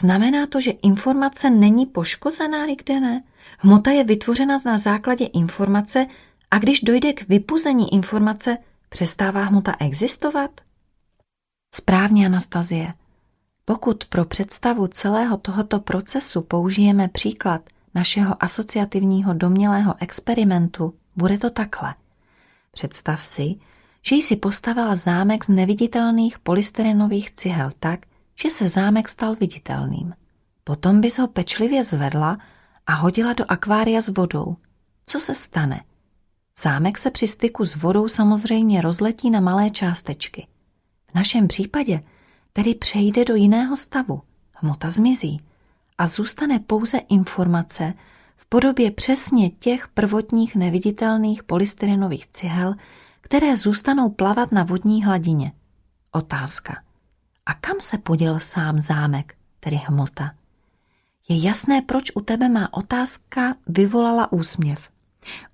Znamená to, že informace není poškozená, ne? Hmota je vytvořena na základě informace a když dojde k vypuzení informace, přestává hmota existovat? Správně, Anastazie. Pokud pro představu celého tohoto procesu použijeme příklad našeho asociativního domělého experimentu, bude to takhle. Představ si, že jsi postavila zámek z neviditelných polystyrenových cihel tak, že se zámek stal viditelným. Potom bys ho pečlivě zvedla a hodila do akvária s vodou. Co se stane? Zámek se při styku s vodou samozřejmě rozletí na malé částečky. V našem případě tedy přejde do jiného stavu, hmota zmizí a zůstane pouze informace v podobě přesně těch prvotních neviditelných polystyrenových cihel, které zůstanou plavat na vodní hladině. Otázka. A kam se poděl sám zámek, tedy hmota? Je jasné, proč u tebe má otázka vyvolala úsměv.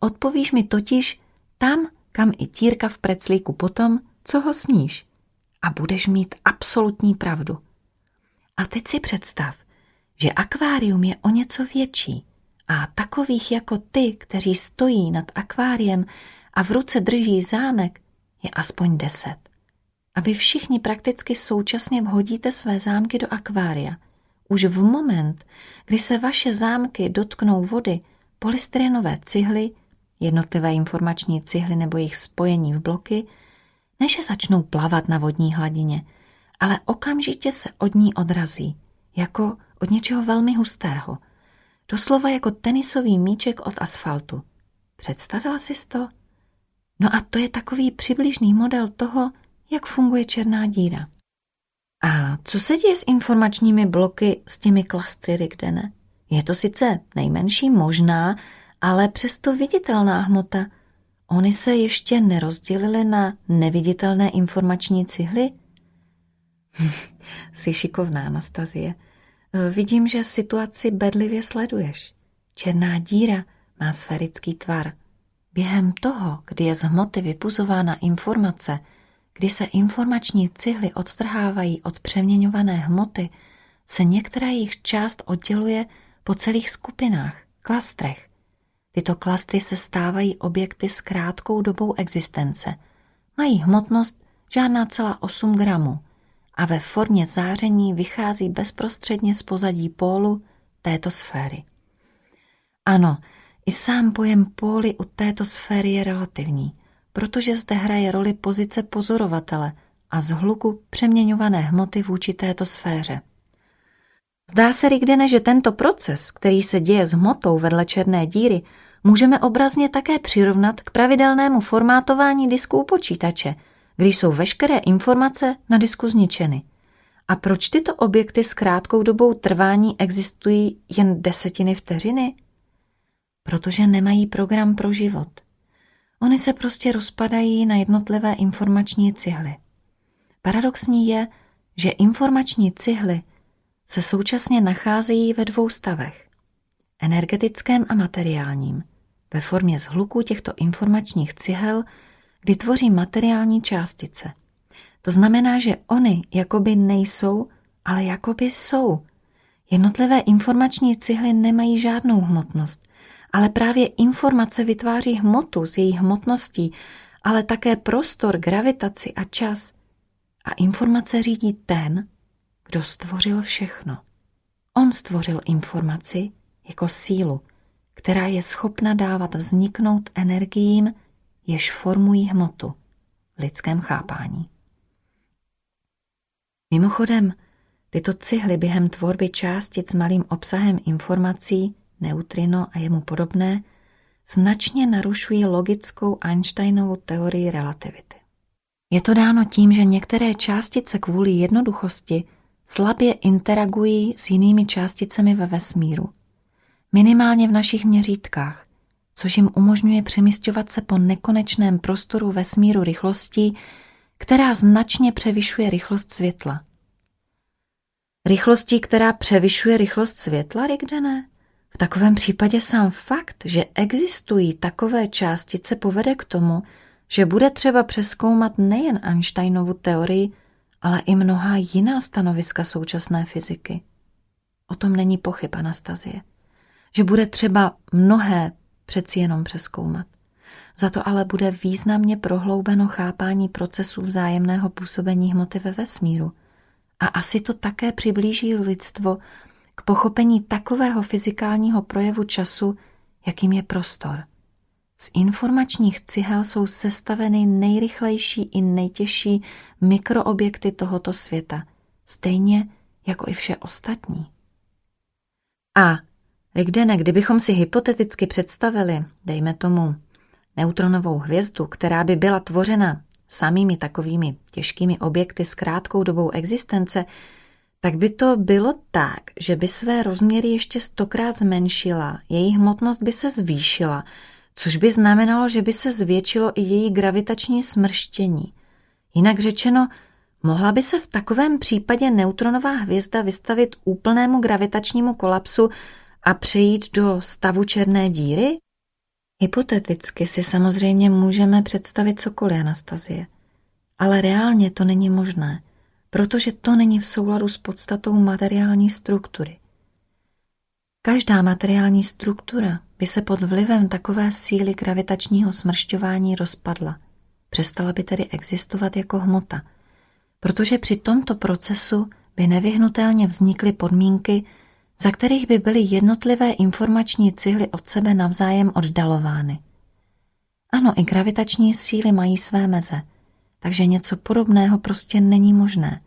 Odpovíš mi totiž tam, kam i tírka v preclíku potom, co ho sníš. A budeš mít absolutní pravdu. A teď si představ, že akvárium je o něco větší a takových jako ty, kteří stojí nad akváriem a v ruce drží zámek, je aspoň deset. A vy všichni prakticky současně vhodíte své zámky do akvária. Už v moment, kdy se vaše zámky dotknou vody, polystyrenové cihly, jednotlivé informační cihly nebo jejich spojení v bloky, než začnou plavat na vodní hladině, ale okamžitě se od ní odrazí, jako od něčeho velmi hustého, doslova jako tenisový míček od asfaltu. Představila jsi to? No a to je takový přibližný model toho, jak funguje černá díra. A co se děje s informačními bloky, s těmi klastry Rigdene? Je to sice nejmenší možná, ale přesto viditelná hmota. Oni se ještě nerozdělili na neviditelné informační cihly? Jsi šikovná, Anastazie. Vidím, že situaci bedlivě sleduješ. Černá díra má sferický tvar. Během toho, kdy je z hmoty vypuzována informace, kdy se informační cihly odtrhávají od přeměňované hmoty, se některá jejich část odděluje po celých skupinách, klastrech. Tyto klastry se stávají objekty s krátkou dobou existence. Mají hmotnost žádná celá 8 gramů a ve formě záření vychází bezprostředně z pozadí pólu této sféry. Ano, i sám pojem póly u této sféry je relativní, protože zde hraje roli pozice pozorovatele a zhluku přeměňované hmoty vůči této sféře. Zdá se, Rigdene, že tento proces, který se děje s hmotou vedle černé díry, můžeme obrazně také přirovnat k pravidelnému formátování disku u počítače, kdy jsou veškeré informace na disku zničeny. A proč tyto objekty s krátkou dobou trvání existují jen desetiny vteřiny? Protože nemají program pro život. Oni se prostě rozpadají na jednotlivé informační cihly. Paradoxní je, že informační cihly se současně nacházejí ve dvou stavech. Energetickém a materiálním. Ve formě zhluku těchto informačních cihel, kdy tvoří materiální částice. To znamená, že oni jakoby nejsou, ale jakoby jsou. Jednotlivé informační cihly nemají žádnou hmotnost, ale právě informace vytváří hmotu s její hmotností, ale také prostor, gravitaci a čas. A informace řídí ten, kdo stvořil všechno. On stvořil informaci jako sílu, která je schopna dávat vzniknout energiím, jež formují hmotu v lidském chápání. Mimochodem, tyto cihly během tvorby částic s malým obsahem informací, neutrino a jemu podobné, značně narušují logickou Einsteinovou teorii relativity. Je to dáno tím, že některé částice kvůli jednoduchosti slabě interagují s jinými částicemi ve vesmíru, minimálně v našich měřítkách, což jim umožňuje přemysťovat se po nekonečném prostoru vesmíru rychlostí, která značně převyšuje rychlost světla. Rychlostí, která převyšuje rychlost světla, Rigdene? V takovém případě sám fakt, že existují takové částice, povede k tomu, že bude třeba přeskoumat nejen Einsteinovu teorii, ale i mnoha jiná stanoviska současné fyziky. O tom není pochyb, Anastazie. Že bude třeba mnohé přeci jenom přeskoumat. Za to ale bude významně prohloubeno chápání procesu vzájemného působení hmoty ve vesmíru. A asi to také přiblíží lidstvo k pochopení takového fyzikálního projevu času, jakým je prostor. Z informačních cihel jsou sestaveny nejrychlejší i nejtěžší mikroobjekty tohoto světa, stejně jako i vše ostatní. A Rigdene, kdybychom si hypoteticky představili, dejme tomu, neutronovou hvězdu, která by byla tvořena samými takovými těžkými objekty s krátkou dobou existence, tak by to bylo tak, že by své rozměry ještě stokrát zmenšila, její hmotnost by se zvýšila, což by znamenalo, že by se zvětšilo i její gravitační smrštění. Jinak řečeno, mohla by se v takovém případě neutronová hvězda vystavit úplnému gravitačnímu kolapsu a přejít do stavu černé díry? Hypoteticky si samozřejmě můžeme představit cokoliv, Anastazie. Ale reálně to není možné, protože to není v souladu s podstatou materiální struktury. Každá materiální struktura by se pod vlivem takové síly gravitačního smršťování rozpadla. Přestala by tedy existovat jako hmota, protože při tomto procesu by nevyhnutelně vznikly podmínky, za kterých by byly jednotlivé informační cihly od sebe navzájem oddalovány. Ano, i gravitační síly mají své meze, takže něco podobného prostě není možné.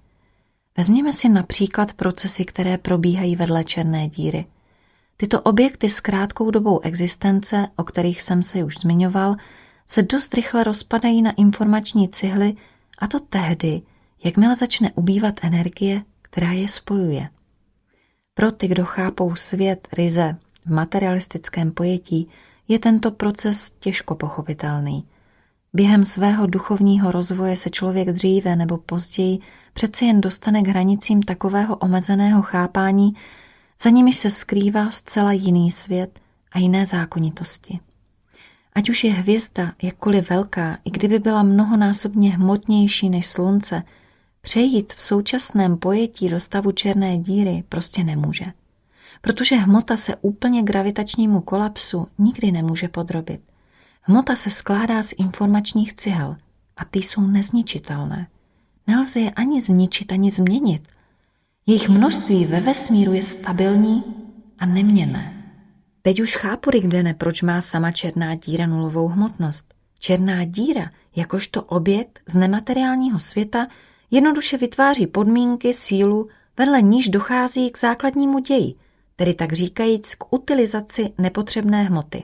Vezměme si například procesy, které probíhají vedle černé díry. Tyto objekty s krátkou dobou existence, o kterých jsem se už zmiňoval, se dost rychle rozpadají na informační cihly a to tehdy, jakmile začne ubývat energie, která je spojuje. Pro ty, kdo chápou svět ryze v materialistickém pojetí, je tento proces těžko pochopitelný. Během svého duchovního rozvoje se člověk dříve nebo později přeci jen dostane k hranicím takového omezeného chápání, za nimiž se skrývá zcela jiný svět a jiné zákonitosti. Ať už je hvězda jakkoliv velká, i kdyby byla mnohonásobně hmotnější než slunce – Přejít v současném pojetí do stavu černé díry prostě nemůže. Protože hmota se úplně gravitačnímu kolapsu nikdy nemůže podrobit. Hmota se skládá z informačních cihel a ty jsou nezničitelné. Nelze je ani zničit, ani změnit. Jejich množství ve vesmíru je stabilní a neměné. Teď už chápu, Rigdene, proč má sama černá díra nulovou hmotnost. Černá díra, jakožto objekt z nemateriálního světa, jednoduše vytváří podmínky, sílu, vedle níž dochází k základnímu ději, tedy tak říkajíc k utilizaci nepotřebné hmoty.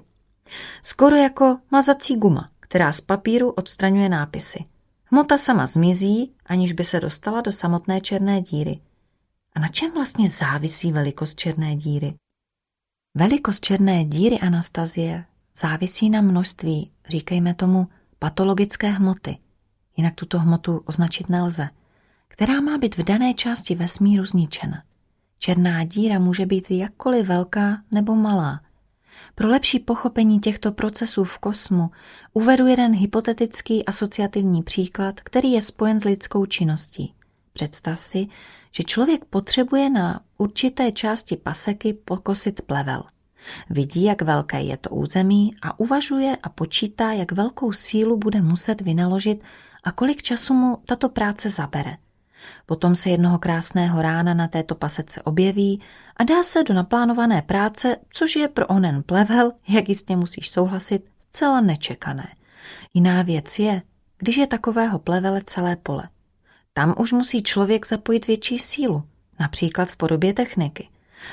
Skoro jako mazací guma, která z papíru odstraňuje nápisy. Hmota sama zmizí, aniž by se dostala do samotné černé díry. A na čem vlastně závisí velikost černé díry? Velikost černé díry Anastazie závisí na množství, říkejme tomu, patologické hmoty, jinak tuto hmotu označit nelze, která má být v dané části vesmíru zničena. Černá díra může být jakkoliv velká nebo malá. Pro lepší pochopení těchto procesů v kosmu uvedu jeden hypotetický asociativní příklad, který je spojen s lidskou činností. Představ si, že člověk potřebuje na určité části paseky pokosit plevel. Vidí, jak velké je to území a uvažuje a počítá, jak velkou sílu bude muset vynaložit a kolik času mu tato práce zabere. Potom se jednoho krásného rána na této pasece objeví a dá se do naplánované práce, což je pro onen plevel, jak jistě musíš souhlasit, zcela nečekané. Jiná věc je, když je takového plevele celé pole. Tam už musí člověk zapojit větší sílu, například v podobě techniky,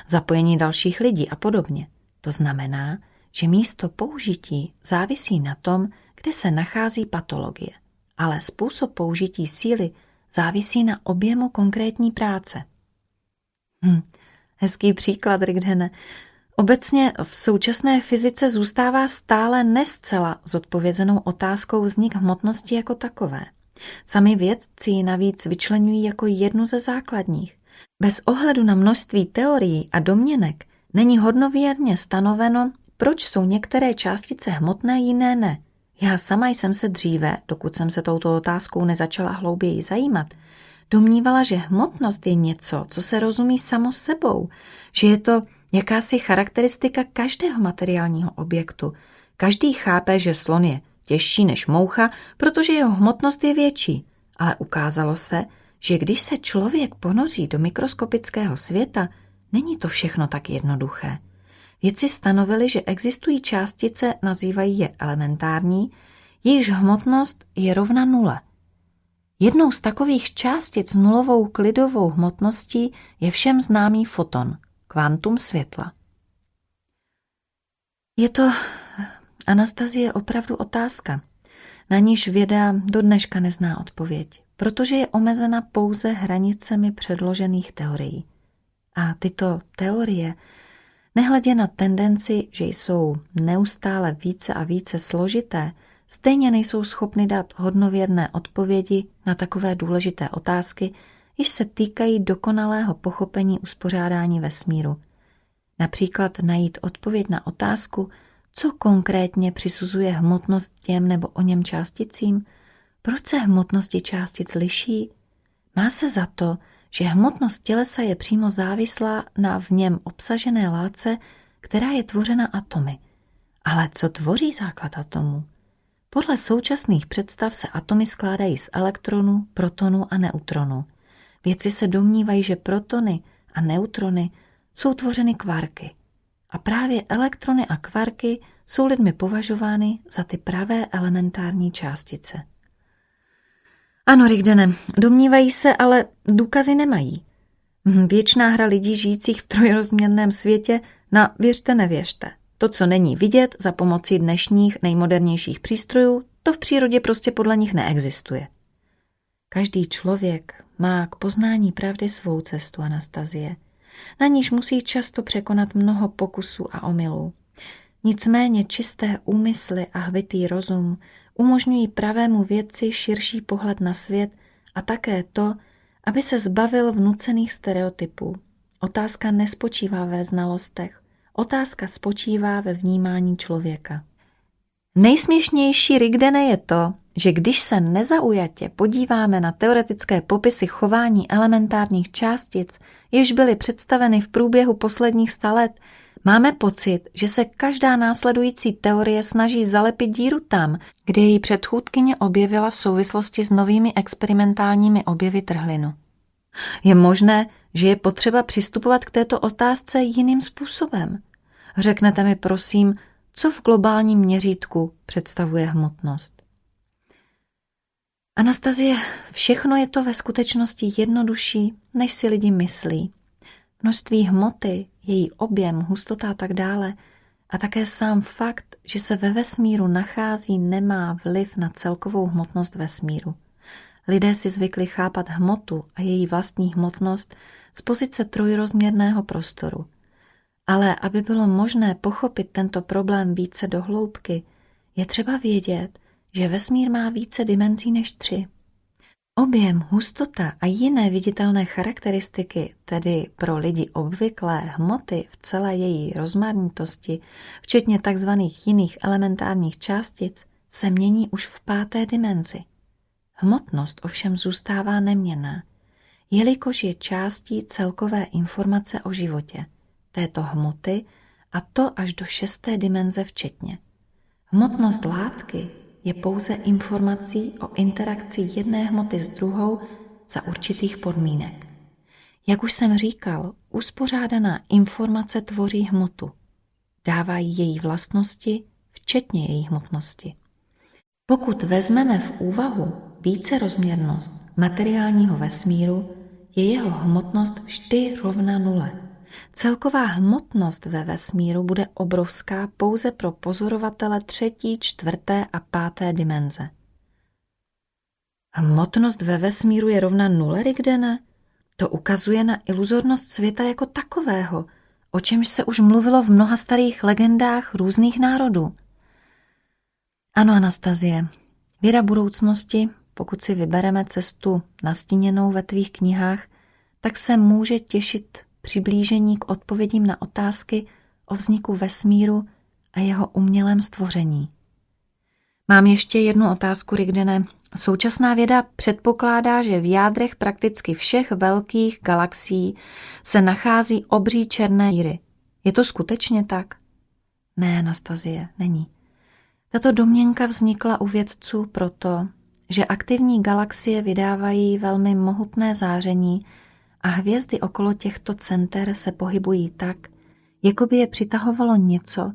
zapojení dalších lidí a podobně. To znamená, že místo použití závisí na tom, kde se nachází patologie ale způsob použití síly závisí na objemu konkrétní práce. Hm, hezký příklad, Rigdene. Obecně v současné fyzice zůstává stále nescela zodpovězenou otázkou vznik hmotnosti jako takové. Sami vědci ji navíc vyčlenují jako jednu ze základních. Bez ohledu na množství teorií a domněnek není hodnověrně stanoveno, proč jsou některé částice hmotné, jiné ne. Já sama jsem se dříve, dokud jsem se touto otázkou nezačala hlouběji zajímat, domnívala, že hmotnost je něco, co se rozumí samo sebou, že je to jakási charakteristika každého materiálního objektu. Každý chápe, že slon je těžší než moucha, protože jeho hmotnost je větší. Ale ukázalo se, že když se člověk ponoří do mikroskopického světa, není to všechno tak jednoduché. Vědci stanovili, že existují částice, nazývají je elementární, jejichž hmotnost je rovna nule. Jednou z takových částic s nulovou klidovou hmotností je všem známý foton, kvantum světla. Je to, Anastazie, opravdu otázka, na níž věda do dneška nezná odpověď, protože je omezena pouze hranicemi předložených teorií. A tyto teorie Nehledě na tendenci, že jsou neustále více a více složité, stejně nejsou schopny dát hodnověrné odpovědi na takové důležité otázky, již se týkají dokonalého pochopení uspořádání vesmíru. Například najít odpověď na otázku, co konkrétně přisuzuje hmotnost těm nebo o něm částicím, proč se hmotnosti částic liší, má se za to, že hmotnost tělesa je přímo závislá na v něm obsažené látce, která je tvořena atomy. Ale co tvoří základ atomů? Podle současných představ se atomy skládají z elektronů, protonů a neutronů. Vědci se domnívají, že protony a neutrony jsou tvořeny kvarky. A právě elektrony a kvarky jsou lidmi považovány za ty pravé elementární částice. Ano, Rigdene, domnívají se, ale důkazy nemají. Hm, věčná hra lidí žijících v trojrozměrném světě na věřte nevěřte. To, co není vidět za pomocí dnešních nejmodernějších přístrojů, to v přírodě prostě podle nich neexistuje. Každý člověk má k poznání pravdy svou cestu Anastazie. Na níž musí často překonat mnoho pokusů a omylů. Nicméně čisté úmysly a hvitý rozum umožňují pravému vědci širší pohled na svět a také to, aby se zbavil vnucených stereotypů. Otázka nespočívá ve znalostech, otázka spočívá ve vnímání člověka. Nejsměšnější Rigdene je to, že když se nezaujatě podíváme na teoretické popisy chování elementárních částic, jež byly představeny v průběhu posledních sta let, Máme pocit, že se každá následující teorie snaží zalepit díru tam, kde její předchůdkyně objevila v souvislosti s novými experimentálními objevy trhlinu. Je možné, že je potřeba přistupovat k této otázce jiným způsobem. Řeknete mi prosím, co v globálním měřítku představuje hmotnost. Anastazie, všechno je to ve skutečnosti jednodušší, než si lidi myslí. Množství hmoty, její objem, hustota a tak dále, a také sám fakt, že se ve vesmíru nachází, nemá vliv na celkovou hmotnost vesmíru. Lidé si zvykli chápat hmotu a její vlastní hmotnost z pozice trojrozměrného prostoru. Ale aby bylo možné pochopit tento problém více do hloubky, je třeba vědět, že vesmír má více dimenzí než tři. Objem, hustota a jiné viditelné charakteristiky, tedy pro lidi obvyklé hmoty v celé její rozmanitosti, včetně tzv. jiných elementárních částic, se mění už v páté dimenzi. Hmotnost ovšem zůstává neměnná, jelikož je částí celkové informace o životě, této hmoty a to až do šesté dimenze včetně. Hmotnost látky je pouze informací o interakci jedné hmoty s druhou za určitých podmínek. Jak už jsem říkal, uspořádaná informace tvoří hmotu. Dávají její vlastnosti, včetně její hmotnosti. Pokud vezmeme v úvahu více rozměrnost materiálního vesmíru, je jeho hmotnost vždy rovna nule. Celková hmotnost ve vesmíru bude obrovská pouze pro pozorovatele třetí, čtvrté a páté dimenze. Hmotnost ve vesmíru je rovna nule, Rigdene? To ukazuje na iluzornost světa jako takového, o čemž se už mluvilo v mnoha starých legendách různých národů. Ano, Anastazie, věda budoucnosti, pokud si vybereme cestu nastíněnou ve tvých knihách, tak se může těšit přiblížení k odpovědím na otázky o vzniku vesmíru a jeho umělém stvoření. Mám ještě jednu otázku, Rigdene, Současná věda předpokládá, že v jádrech prakticky všech velkých galaxií se nachází obří černé díry. Je to skutečně tak? Ne, Anastazie, není. Tato domněnka vznikla u vědců proto, že aktivní galaxie vydávají velmi mohutné záření a hvězdy okolo těchto center se pohybují tak, jako by je přitahovalo něco,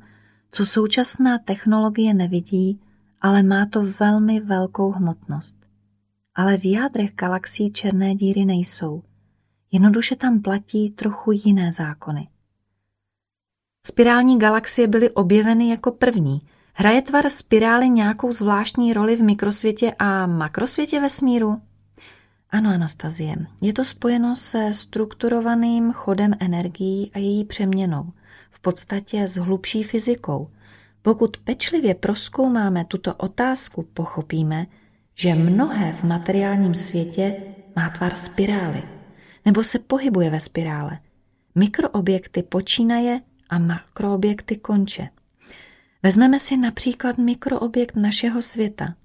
co současná technologie nevidí, ale má to velmi velkou hmotnost. Ale v jádrech galaxií černé díry nejsou. Jednoduše tam platí trochu jiné zákony. Spirální galaxie byly objeveny jako první. Hraje tvar spirály nějakou zvláštní roli v mikrosvětě a makrosvětě vesmíru? Ano, Anastazie, je to spojeno se strukturovaným chodem energií a její přeměnou, v podstatě s hlubší fyzikou. Pokud pečlivě proskoumáme tuto otázku, pochopíme, že mnohé v materiálním světě má tvar spirály, nebo se pohybuje ve spirále. Mikroobjekty počínaje a makroobjekty konče. Vezmeme si například mikroobjekt našeho světa,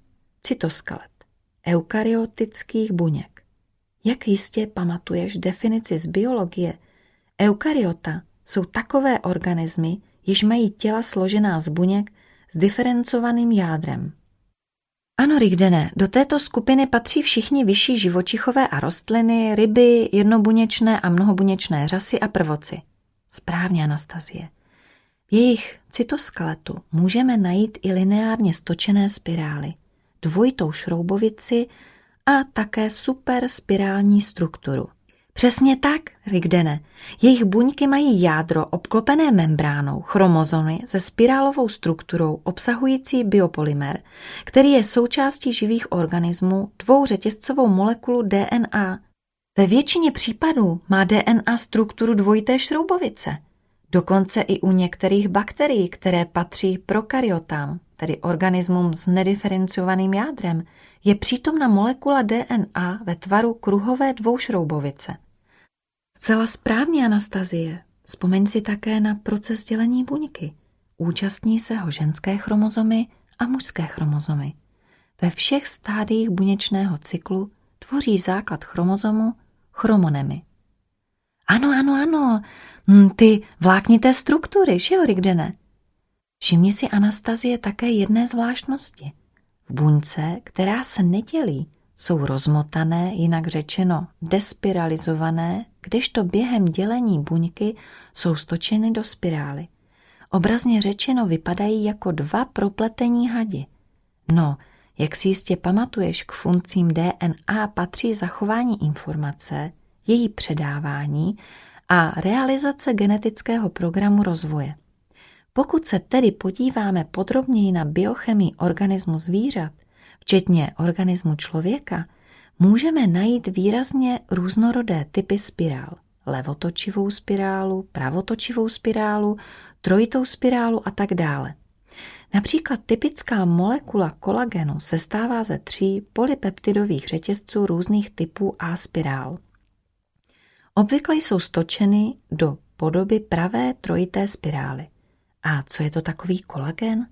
cytoskelet, eukaryotických buněk. Jak jistě pamatuješ definici z biologie, eukaryota jsou takové organismy, již mají těla složená z buněk s diferencovaným jádrem. Ano, Rigdene, do této skupiny patří všichni vyšší živočichové a rostliny, ryby, jednobuněčné a mnohobuněčné řasy a prvoci. Správně, Anastazie. V jejich cytoskeletu můžeme najít i lineárně stočené spirály, dvojitou šroubovici a také super spirální strukturu. Přesně tak, Rigdene. Jejich buňky mají jádro obklopené membránou, chromozomy se spirálovou strukturou obsahující biopolymer, který je součástí živých organismů dvou řetězcovou molekulu DNA. Ve většině případů má DNA strukturu dvojité šroubovice, dokonce i u některých bakterií, které patří prokaryotám, tedy organismům s nediferenciovaným jádrem, je přítomna molekula DNA ve tvaru kruhové dvoušroubovice. Zcela správně, Anastazie. Vzpomeň si také na proces dělení buňky. Účastní se ho ženské chromozomy a mužské chromozomy. Ve všech stádiích buněčného cyklu tvoří základ chromozomu chromonemy. Ano, ano, ano, hm, ty vláknité struktury, že jo, Rigdene? Všimni si Anastazie také jedné zvláštnosti. V buňce, která se nedělí, jsou rozmotané, jinak řečeno despiralizované, kdežto během dělení buňky jsou stočeny do spirály. Obrazně řečeno vypadají jako dva propletení hadi. No, jak si jistě pamatuješ, k funkcím DNA patří zachování informace, její předávání a realizace genetického programu rozvoje. Pokud se tedy podíváme podrobněji na biochemii organismu zvířat, včetně organismu člověka, můžeme najít výrazně různorodé typy spirál. Levotočivou spirálu, pravotočivou spirálu, trojitou spirálu a tak dále. Například typická molekula kolagenu se stává ze tří polypeptidových řetězců různých typů A spirál. Obvykle jsou stočeny do podoby pravé trojité spirály. A co je to takový kolagen?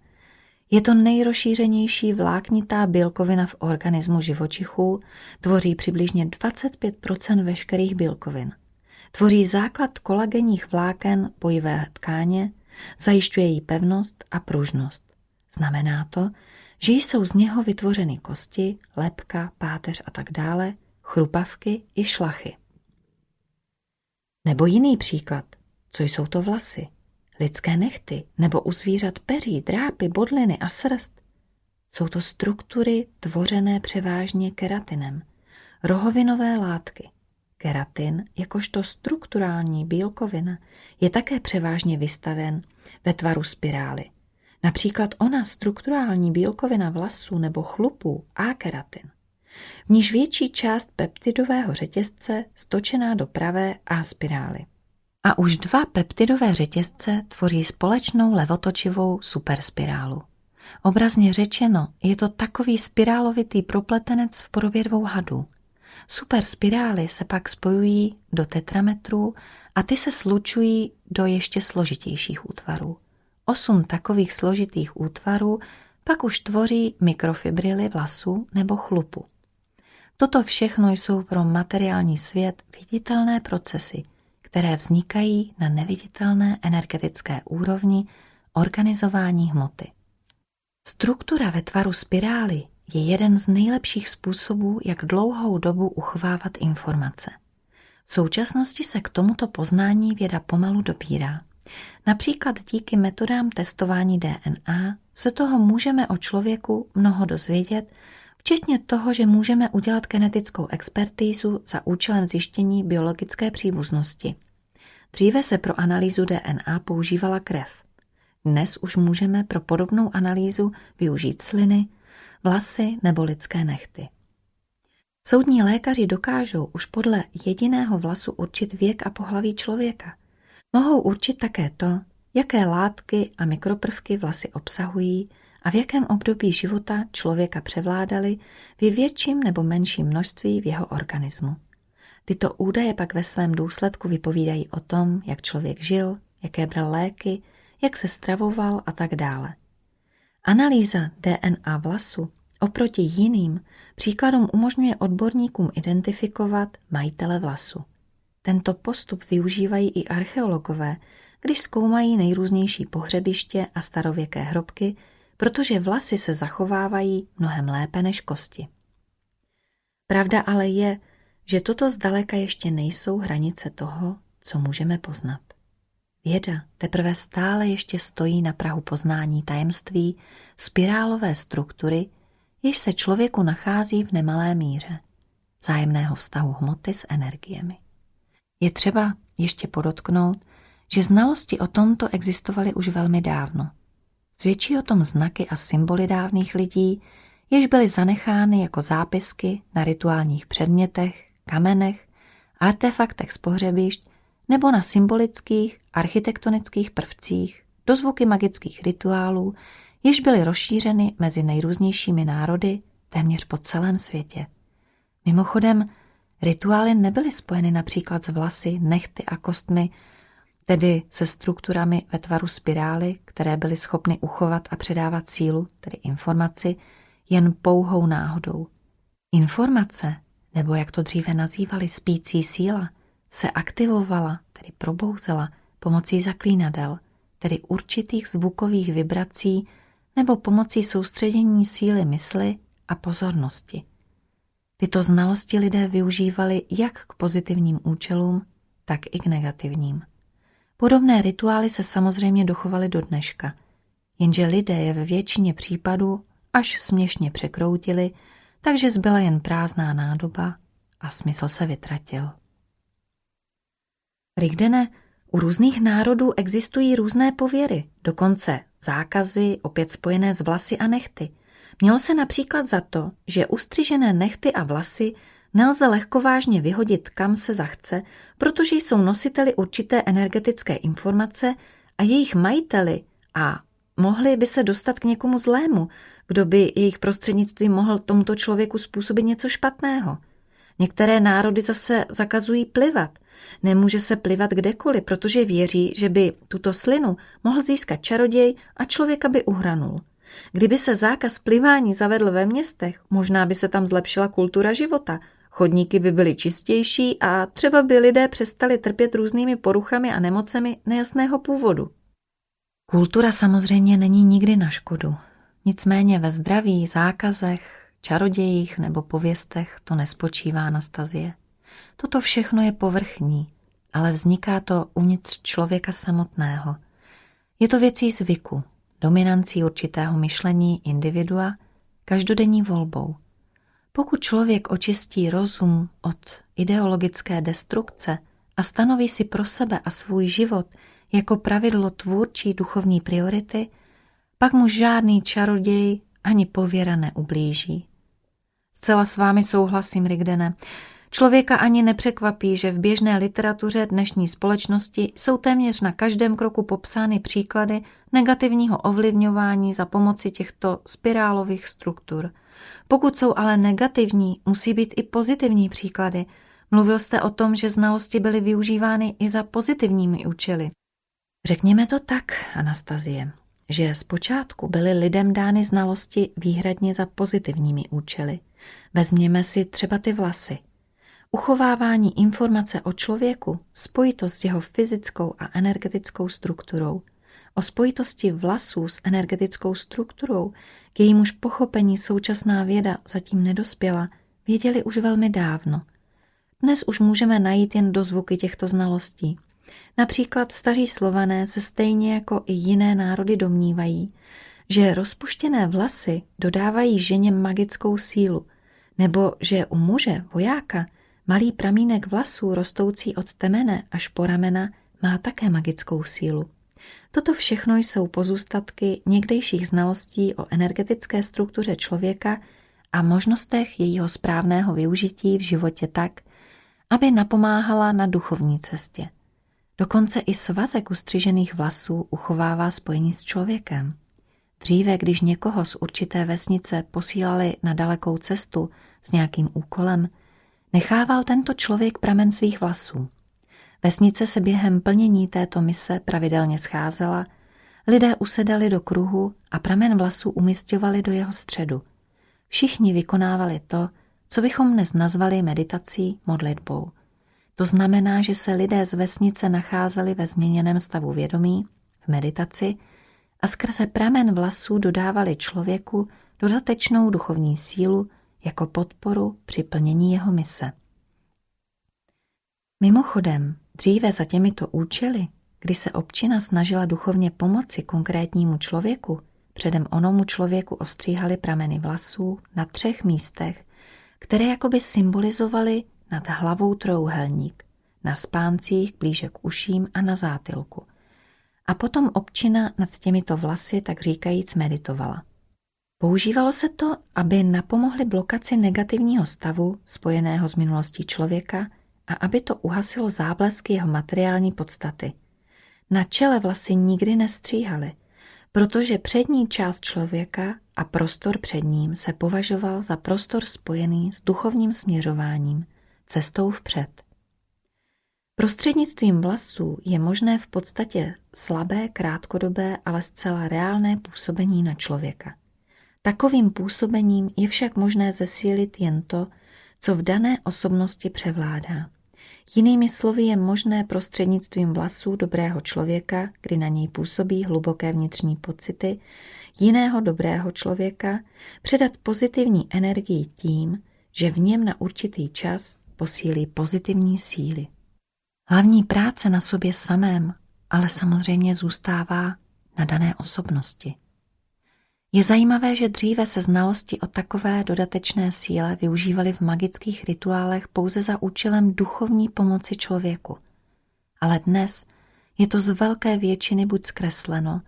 Je to nejrozšířenější vláknitá bílkovina v organismu živočichů, tvoří přibližně 25% veškerých bílkovin. Tvoří základ kolagenních vláken pojivé tkáně, zajišťuje její pevnost a pružnost. Znamená to, že jsou z něho vytvořeny kosti, lepka, páteř a tak dále, chrupavky i šlachy. Nebo jiný příklad, co jsou to vlasy lidské nechty nebo u zvířat peří, drápy, bodliny a srst. Jsou to struktury tvořené převážně keratinem, rohovinové látky. Keratin, jakožto strukturální bílkovina, je také převážně vystaven ve tvaru spirály. Například ona strukturální bílkovina vlasů nebo chlupů a keratin. V níž větší část peptidového řetězce stočená do pravé A spirály a už dva peptidové řetězce tvoří společnou levotočivou superspirálu. Obrazně řečeno, je to takový spirálovitý propletenec v podobě dvou hadů. Superspirály se pak spojují do tetrametrů a ty se slučují do ještě složitějších útvarů. Osm takových složitých útvarů pak už tvoří mikrofibrily vlasů nebo chlupu. Toto všechno jsou pro materiální svět viditelné procesy, které vznikají na neviditelné energetické úrovni organizování hmoty. Struktura ve tvaru spirály je jeden z nejlepších způsobů, jak dlouhou dobu uchovávat informace. V současnosti se k tomuto poznání věda pomalu dopírá. Například díky metodám testování DNA se toho můžeme o člověku mnoho dozvědět, včetně toho, že můžeme udělat genetickou expertízu za účelem zjištění biologické příbuznosti. Dříve se pro analýzu DNA používala krev. Dnes už můžeme pro podobnou analýzu využít sliny, vlasy nebo lidské nechty. Soudní lékaři dokážou už podle jediného vlasu určit věk a pohlaví člověka. Mohou určit také to, jaké látky a mikroprvky vlasy obsahují a v jakém období života člověka převládaly v větším nebo menším množství v jeho organismu. Tyto údaje pak ve svém důsledku vypovídají o tom, jak člověk žil, jaké bral léky, jak se stravoval a tak dále. Analýza DNA vlasu oproti jiným příkladům umožňuje odborníkům identifikovat majitele vlasu. Tento postup využívají i archeologové, když zkoumají nejrůznější pohřebiště a starověké hrobky, protože vlasy se zachovávají mnohem lépe než kosti. Pravda ale je, že toto zdaleka ještě nejsou hranice toho, co můžeme poznat. Věda teprve stále ještě stojí na prahu poznání tajemství spirálové struktury, jež se člověku nachází v nemalé míře, zájemného vztahu hmoty s energiemi. Je třeba ještě podotknout, že znalosti o tomto existovaly už velmi dávno. Svědčí o tom znaky a symboly dávných lidí, jež byly zanechány jako zápisky na rituálních předmětech, kamenech, artefaktech z pohřebišť nebo na symbolických architektonických prvcích, dozvuky magických rituálů, jež byly rozšířeny mezi nejrůznějšími národy téměř po celém světě. Mimochodem, rituály nebyly spojeny například s vlasy, nechty a kostmi, tedy se strukturami ve tvaru spirály, které byly schopny uchovat a předávat sílu, tedy informaci, jen pouhou náhodou. Informace, nebo jak to dříve nazývali spící síla, se aktivovala, tedy probouzela, pomocí zaklínadel, tedy určitých zvukových vibrací nebo pomocí soustředění síly mysli a pozornosti. Tyto znalosti lidé využívali jak k pozitivním účelům, tak i k negativním. Podobné rituály se samozřejmě dochovaly do dneška, jenže lidé je ve většině případů až směšně překroutili, takže zbyla jen prázdná nádoba a smysl se vytratil. Rigdene, u různých národů existují různé pověry, dokonce zákazy opět spojené s vlasy a nechty. Mělo se například za to, že ustřižené nechty a vlasy nelze lehkovážně vyhodit kam se zachce, protože jsou nositeli určité energetické informace a jejich majiteli a mohli by se dostat k někomu zlému, kdo by jejich prostřednictvím mohl tomuto člověku způsobit něco špatného. Některé národy zase zakazují plivat. Nemůže se plivat kdekoliv, protože věří, že by tuto slinu mohl získat čaroděj a člověka by uhranul. Kdyby se zákaz plivání zavedl ve městech, možná by se tam zlepšila kultura života, chodníky by byly čistější a třeba by lidé přestali trpět různými poruchami a nemocemi nejasného původu. Kultura samozřejmě není nikdy na škodu. Nicméně ve zdraví, zákazech, čarodějích nebo pověstech to nespočívá Anastazie. Toto všechno je povrchní, ale vzniká to uvnitř člověka samotného. Je to věcí zvyku, dominancí určitého myšlení individua, každodenní volbou. Pokud člověk očistí rozum od ideologické destrukce a stanoví si pro sebe a svůj život jako pravidlo tvůrčí duchovní priority, pak mu žádný čaroděj ani pověra neublíží. Zcela s vámi souhlasím, Rigdene. Člověka ani nepřekvapí, že v běžné literatuře dnešní společnosti jsou téměř na každém kroku popsány příklady negativního ovlivňování za pomoci těchto spirálových struktur. Pokud jsou ale negativní, musí být i pozitivní příklady. Mluvil jste o tom, že znalosti byly využívány i za pozitivními účely. Řekněme to tak, Anastazie. že zpočátku byly lidem dány znalosti výhradně za pozitivními účely. Vezměme si třeba ty vlasy. Uchovávání informace o člověku, spojitost s jeho fyzickou a energetickou strukturou, o spojitosti vlasů s energetickou strukturou, k jejímuž pochopení současná věda zatím nedospěla, věděli už velmi dávno. Dnes už můžeme najít jen dozvuky těchto znalostí – Například staří slované se stejně jako i jiné národy domnívají, že rozpuštěné vlasy dodávají ženě magickou sílu, nebo že u muže, vojáka, malý pramínek vlasů rostoucí od temene až po ramena má také magickou sílu. Toto všechno jsou pozůstatky někdejších znalostí o energetické struktuře člověka a možnostech jejího správného využití v životě tak, aby napomáhala na duchovní cestě. Dokonce i svazek ustřižených vlasů uchovává spojení s člověkem. Dříve, když někoho z určité vesnice posílali na dalekou cestu s nějakým úkolem, nechával tento člověk pramen svých vlasů. Vesnice se během plnění této mise pravidelně scházela, lidé usedali do kruhu a pramen vlasů umistovali do jeho středu. Všichni vykonávali to, co bychom dnes nazvali meditací, modlitbou – to znamená, že se lidé z vesnice nacházeli ve změněném stavu vědomí, v meditaci a skrze pramen vlasů dodávali člověku dodatečnou duchovní sílu jako podporu při plnění jeho mise. Mimochodem, dříve za těmito účely, kdy se občina snažila duchovně pomoci konkrétnímu člověku, předem onomu člověku ostříhali prameny vlasů na třech místech, které jakoby symbolizovaly nad hlavou trouhelník, na spáncích blíže k uším a na zátilku. A potom občina nad těmito vlasy tak říkajíc meditovala. Používalo se to, aby napomohli blokaci negativního stavu spojeného s minulostí člověka a aby to uhasilo záblesky jeho materiální podstaty. Na čele vlasy nikdy nestříhaly, protože přední část člověka a prostor před ním se považoval za prostor spojený s duchovním směřováním – cestou vpřed. Prostřednictvím vlasů je možné v podstatě slabé, krátkodobé, ale zcela reálné působení na člověka. Takovým působením je však možné zesílit jen to, co v dané osobnosti převládá. Jinými slovy je možné prostřednictvím vlasů dobrého člověka, kdy na něj působí hluboké vnitřní pocity, jiného dobrého člověka, předat pozitivní energii tím, že v něm na určitý čas posílí pozitivní síly. Hlavní práce na sobě samém ale samozřejmě zůstává na dané osobnosti. Je zajímavé, že dříve se znalosti o takové dodatečné síle využívaly v magických rituálech pouze za účelem duchovní pomoci člověku. Ale dnes je to z velké většiny buď zkresleno,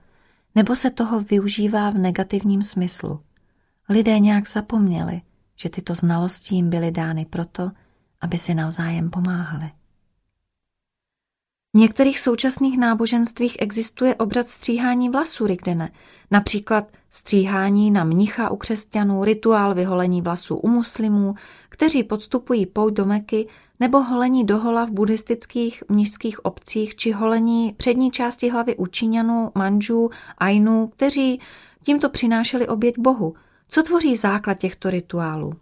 nebo se toho využívá v negativním smyslu. Lidé nějak zapomněli, že tyto znalosti jim byly dány proto, aby si navzájem pomáhali. V některých současných náboženstvích existuje obřad stříhání vlasů Rigdene, například stříhání na mnicha u křesťanů, rituál vyholení vlasů u muslimů, kteří podstupují pouť do Meky, nebo holení dohola v buddhistických mnižských obcích, či holení přední části hlavy u Číňanů, Manžů, Ainů, kteří tímto přinášeli oběť Bohu. Co tvoří základ těchto rituálů?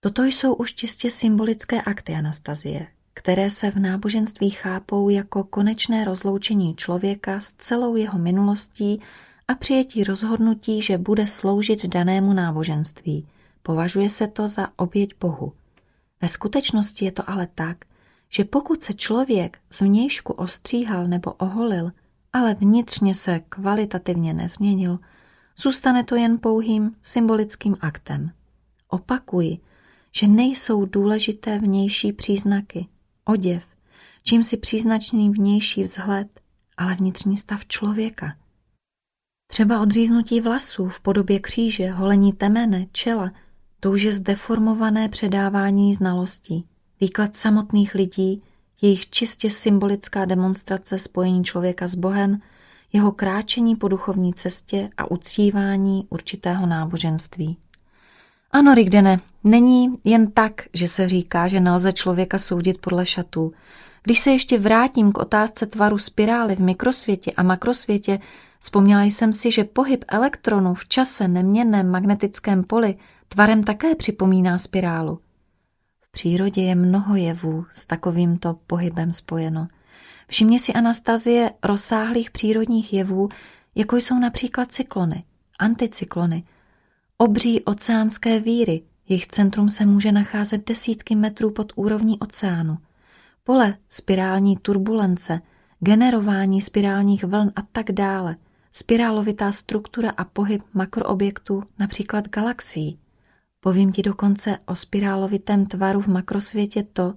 Toto jsou už čistě symbolické akty Anastazie, které se v náboženství chápou jako konečné rozloučení člověka s celou jeho minulostí a přijetí rozhodnutí, že bude sloužit danému náboženství. Považuje se to za oběť Bohu. Ve skutečnosti je to ale tak, že pokud se člověk zvnějšku ostříhal nebo oholil, ale vnitřně se kvalitativně nezměnil, zůstane to jen pouhým symbolickým aktem. Opakuji, že nejsou důležité vnější příznaky, oděv, čím si příznačný vnější vzhled, ale vnitřní stav člověka. Třeba odříznutí vlasů v podobě kříže, holení temene, čela, to už je zdeformované předávání znalostí, výklad samotných lidí, jejich čistě symbolická demonstrace spojení člověka s Bohem, jeho kráčení po duchovní cestě a uctívání určitého náboženství. Ano, Rigdene, není jen tak, že se říká, že nelze člověka soudit podle šatů. Když se ještě vrátím k otázce tvaru spirály v mikrosvětě a makrosvětě, Vzpomněla jsem si, že pohyb elektronů v čase neměnném magnetickém poli tvarem také připomíná spirálu. V přírodě je mnoho jevů s takovýmto pohybem spojeno. Všimně si Anastazie rozsáhlých přírodních jevů, jako jsou například cyklony, anticyklony, obří oceánské víry, jejich centrum se může nacházet desítky metrů pod úrovní oceánu, pole spirální turbulence, generování spirálních vln a tak dále, spirálovitá struktura a pohyb makroobjektů, například galaxií. Povím ti dokonce o spirálovitém tvaru v makrosvětě to,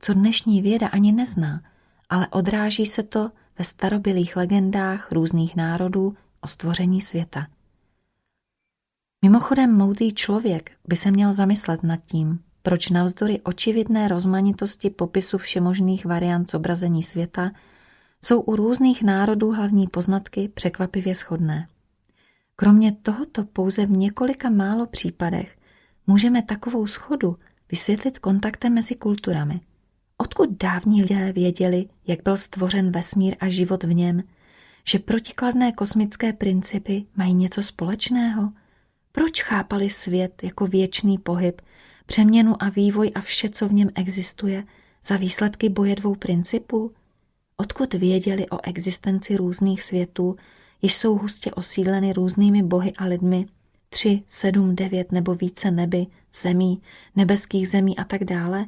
co dnešní věda ani nezná, ale odráží se to ve starobylých legendách různých národů o stvoření světa. Mimochodem moudrý člověk by se měl zamyslet nad tím, proč navzdory očividné rozmanitosti popisu všemožných variant zobrazení světa jsou u různých národů hlavní poznatky překvapivě shodné. Kromě tohoto pouze v několika málo případech můžeme takovou schodu vysvětlit kontaktem mezi kulturami. Odkud dávní lidé věděli, jak byl stvořen vesmír a život v něm, že protikladné kosmické principy mají něco společného? Proč chápali svět jako věčný pohyb, přeměnu a vývoj a vše, co v něm existuje, za výsledky boje dvou principů? Odkud věděli o existenci různých světů, jež jsou hustě osídleny různými bohy a lidmi, tři, sedm, devět nebo více neby, zemí, nebeských zemí a tak dále,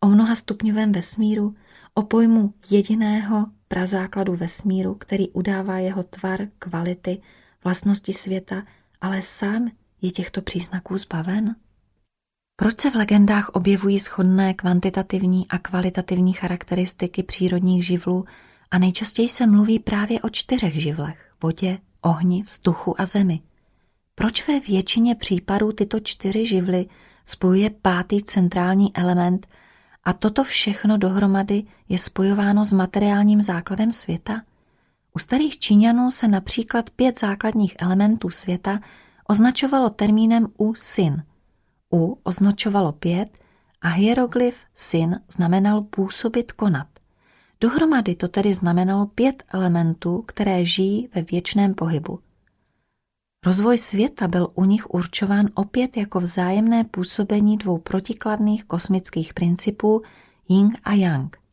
o mnoha stupňovém vesmíru, o pojmu jediného prazákladu vesmíru, který udává jeho tvar, kvality, vlastnosti světa, ale sám je těchto příznaků zbaven? Proč se v legendách objevují shodné kvantitativní a kvalitativní charakteristiky přírodních živlů a nejčastěji se mluví právě o čtyřech živlech – vodě, ohni, vzduchu a zemi? Proč ve většině případů tyto čtyři živly spojuje pátý centrální element a toto všechno dohromady je spojováno s materiálním základem světa? U starých Číňanů se například pět základních elementů světa označovalo termínem u sin – u označovalo pět a hieroglyf syn znamenal působit konat. Dohromady to tedy znamenalo pět elementů, které žijí ve věčném pohybu. Rozvoj světa byl u nich určován opět jako vzájemné působení dvou protikladných kosmických principů Ying a Yang.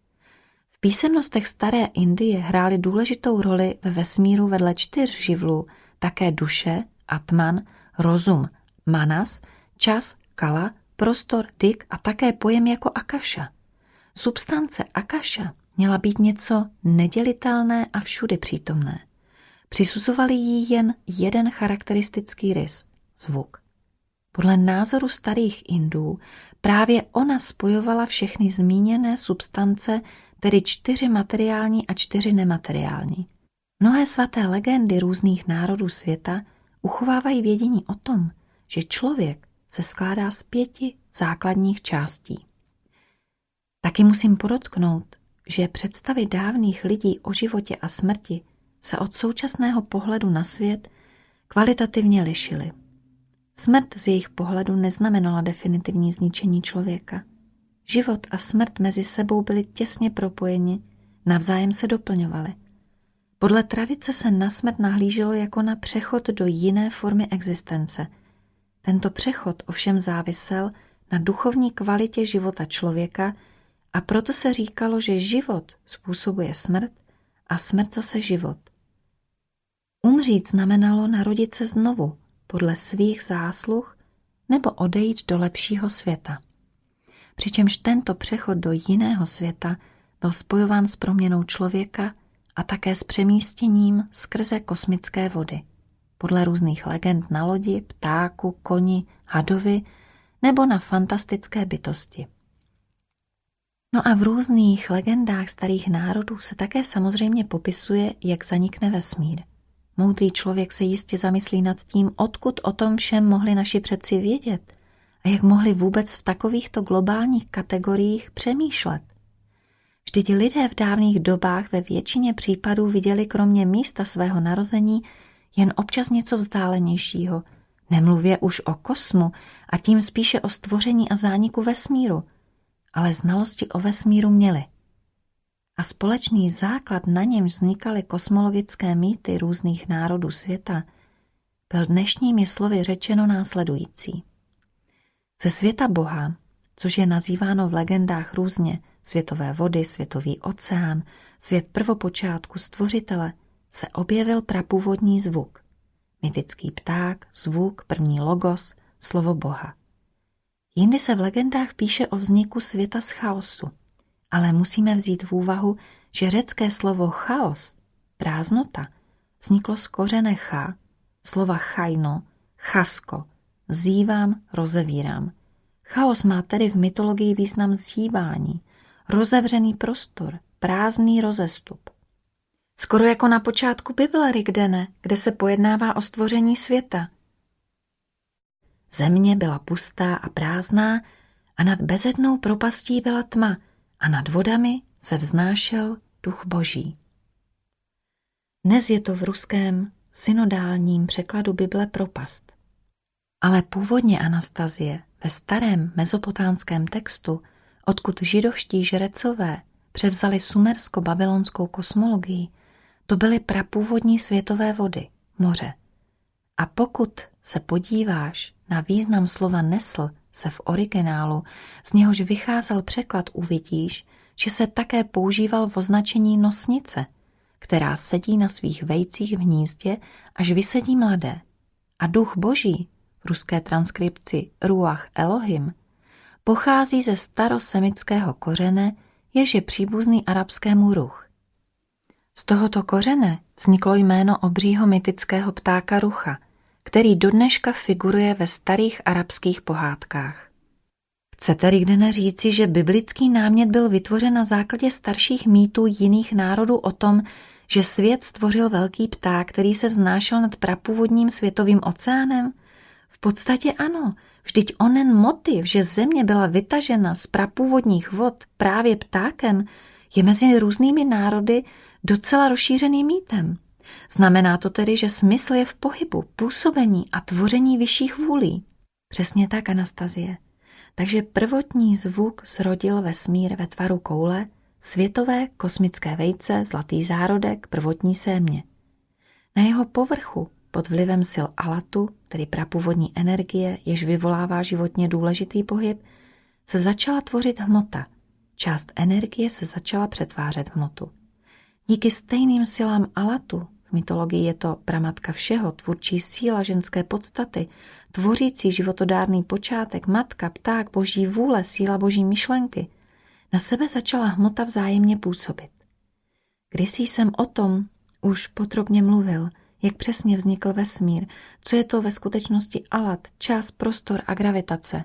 Písemnostech staré Indie hrály důležitou roli ve vesmíru vedle čtyř živlů také duše, atman, rozum, manas, čas kala, prostor, dik a také pojem jako akaša. Substance akaša měla být něco nedělitelné a všudy přítomné. Přisuzovali jí jen jeden charakteristický rys – zvuk. Podle názoru starých Indů právě ona spojovala všechny zmíněné substance, tedy čtyři materiální a čtyři nemateriální. Mnohé svaté legendy různých národů světa uchovávají vědění o tom, že člověk se skládá z pěti základních částí. Taky musím podotknout, že představy dávných lidí o životě a smrti se od současného pohledu na svět kvalitativně lišily. Smrt z jejich pohledu neznamenala definitivní zničení člověka. Život a smrt mezi sebou byly těsně propojeni, navzájem se doplňovaly. Podle tradice se na smrt nahlíželo jako na přechod do jiné formy existence – tento přechod ovšem závisel na duchovní kvalitě života člověka a proto se říkalo, že život způsobuje smrt a smrt zase život. Umřít znamenalo narodit se znovu podle svých zásluh nebo odejít do lepšího světa. Přičemž tento přechod do jiného světa byl spojován s proměnou člověka a také s přemístěním skrze kosmické vody podle různých legend na lodi, ptáku, koni, hadovi nebo na fantastické bytosti. No a v různých legendách starých národů se také samozřejmě popisuje, jak zanikne vesmír. Moudrý člověk se jistě zamyslí nad tím, odkud o tom všem mohli naši předci vědět a jak mohli vůbec v takovýchto globálních kategoriích přemýšlet. Vždyť lidé v dávných dobách ve většině případů viděli kromě místa svého narození jen občas něco vzdálenějšího, nemluvě už o kosmu a tím spíše o stvoření a zániku vesmíru, ale znalosti o vesmíru měli. a společný základ, na němž vznikaly kosmologické mýty různých národů světa, byl dnešními slovy řečeno následující. Ze světa Boha, což je nazýváno v legendách různě světové vody, světový oceán, svět prvopočátku stvořitele, se objevil prapůvodní zvuk. Mytický pták, zvuk, první logos, slovo Boha. Jindy se v legendách píše o vzniku světa z chaosu, ale musíme vzít v úvahu, že řecké slovo chaos, prázdnota, vzniklo z kořene cha, slova chajno, chasko, zývám, rozevírám. Chaos má tedy v mytologii význam zývání, rozevřený prostor, prázdný rozestup. Skoro jako na počátku Bible Rigdene, kde se pojednává o stvoření světa. Země byla pustá a prázdná a nad bezednou propastí byla tma a nad vodami se vznášel duch boží. Dnes je to v ruském synodálním překladu Bible propast. Ale původně Anastazie ve starém mezopotánském textu, odkud židovští žrecové převzali sumersko-babylonskou kosmologii, to byly prapůvodní světové vody, moře. A pokud se podíváš na význam slova nesl se v originálu, z něhož vycházel překlad, uvidíš, že se také používal v označení nosnice, která sedí na svých vejcích v hnízdě, až vysedí mladé. A duch boží, ruské transkripci Ruach Elohim, pochází ze starosemického kořene, jež je příbuzný arabskému ruch. Z tohoto kořene vzniklo jméno obřího mytického ptáka rucha, který dodneška figuruje ve starých arabských pohádkách. Chcete Rigdene říci, že biblický námět byl vytvořen na základě starších mýtů jiných národů o tom, že svět stvořil velký pták, který se vznášel nad prapůvodním světovým oceánem? V podstatě ano, vždyť onen motiv, že země byla vytažena z prapůvodních vod právě ptákem, je mezi různými národy docela rozšířeným mýtem. Znamená to tedy, že smysl je v pohybu, působení a tvoření vyšších vůlí. Přesně tak, Anastazie. Takže prvotní zvuk zrodil vesmír ve tvaru koule, světové kosmické vejce, zlatý zárodek, prvotní sémě. Na jeho povrchu, pod vlivem sil alatu, tedy prapůvodní energie, jež vyvolává životně důležitý pohyb, se začala tvořit hmota. Část energie se začala přetvářet hmotu. Díky stejným silám alatu, v mytologii je to pramatka všeho, tvůrčí síla ženské podstaty, tvořící životodárný počátek, matka, pták, boží vůle, síla boží myšlenky, na sebe začala hmota vzájemně působit. Když jsem o tom už potrobně mluvil, jak přesně vznikl vesmír, co je to ve skutečnosti alat, čas, prostor a gravitace.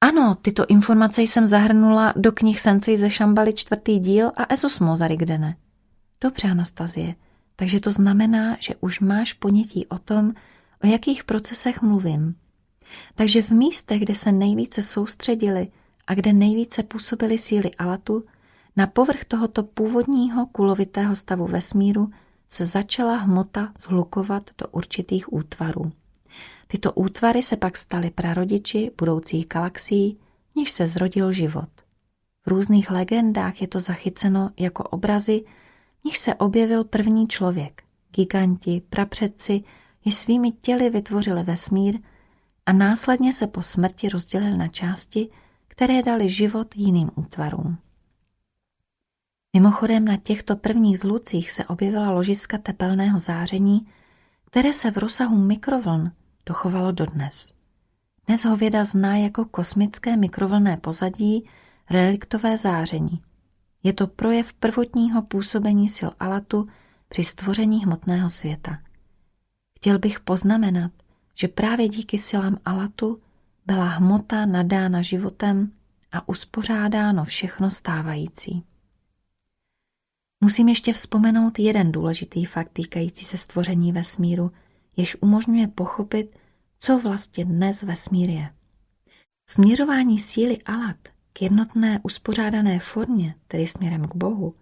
Ano, tyto informace jsem zahrnula do knih Sensei ze Šambaly čtvrtý díl a Ezosmoza Rigdene. Dobře, Anastazie, takže to znamená, že už máš ponětí o tom, o jakých procesech mluvím. Takže v místech, kde se nejvíce soustředili a kde nejvíce působily síly Alatu, na povrch tohoto původního kulovitého stavu vesmíru se začala hmota zhlukovat do určitých útvarů. Tyto útvary se pak staly prarodiči budoucích galaxií, níž se zrodil život. V různých legendách je to zachyceno jako obrazy, níž se objevil první člověk, giganti, prapředci, jež svými těly vytvořili vesmír a následně se po smrti rozdělili na části, které dali život jiným útvarům. Mimochodem na těchto prvních zlucích se objevila ložiska tepelného záření, které se v rozsahu mikrovln dochovalo dodnes. Dnes ho věda zná jako kosmické mikrovlné pozadí, reliktové záření. Je to projev prvotního působení sil Alatu při stvoření hmotného světa. Chtěl bych poznamenat, že právě díky silám Alatu byla hmota nadána životem a uspořádáno všechno stávající. Musím ještě vzpomenout jeden důležitý fakt týkající se stvoření vesmíru, jež umožňuje pochopit, co vlastně dnes vesmír je. Směřování síly Alat k jednotné uspořádané formě, tedy směrem k Bohu,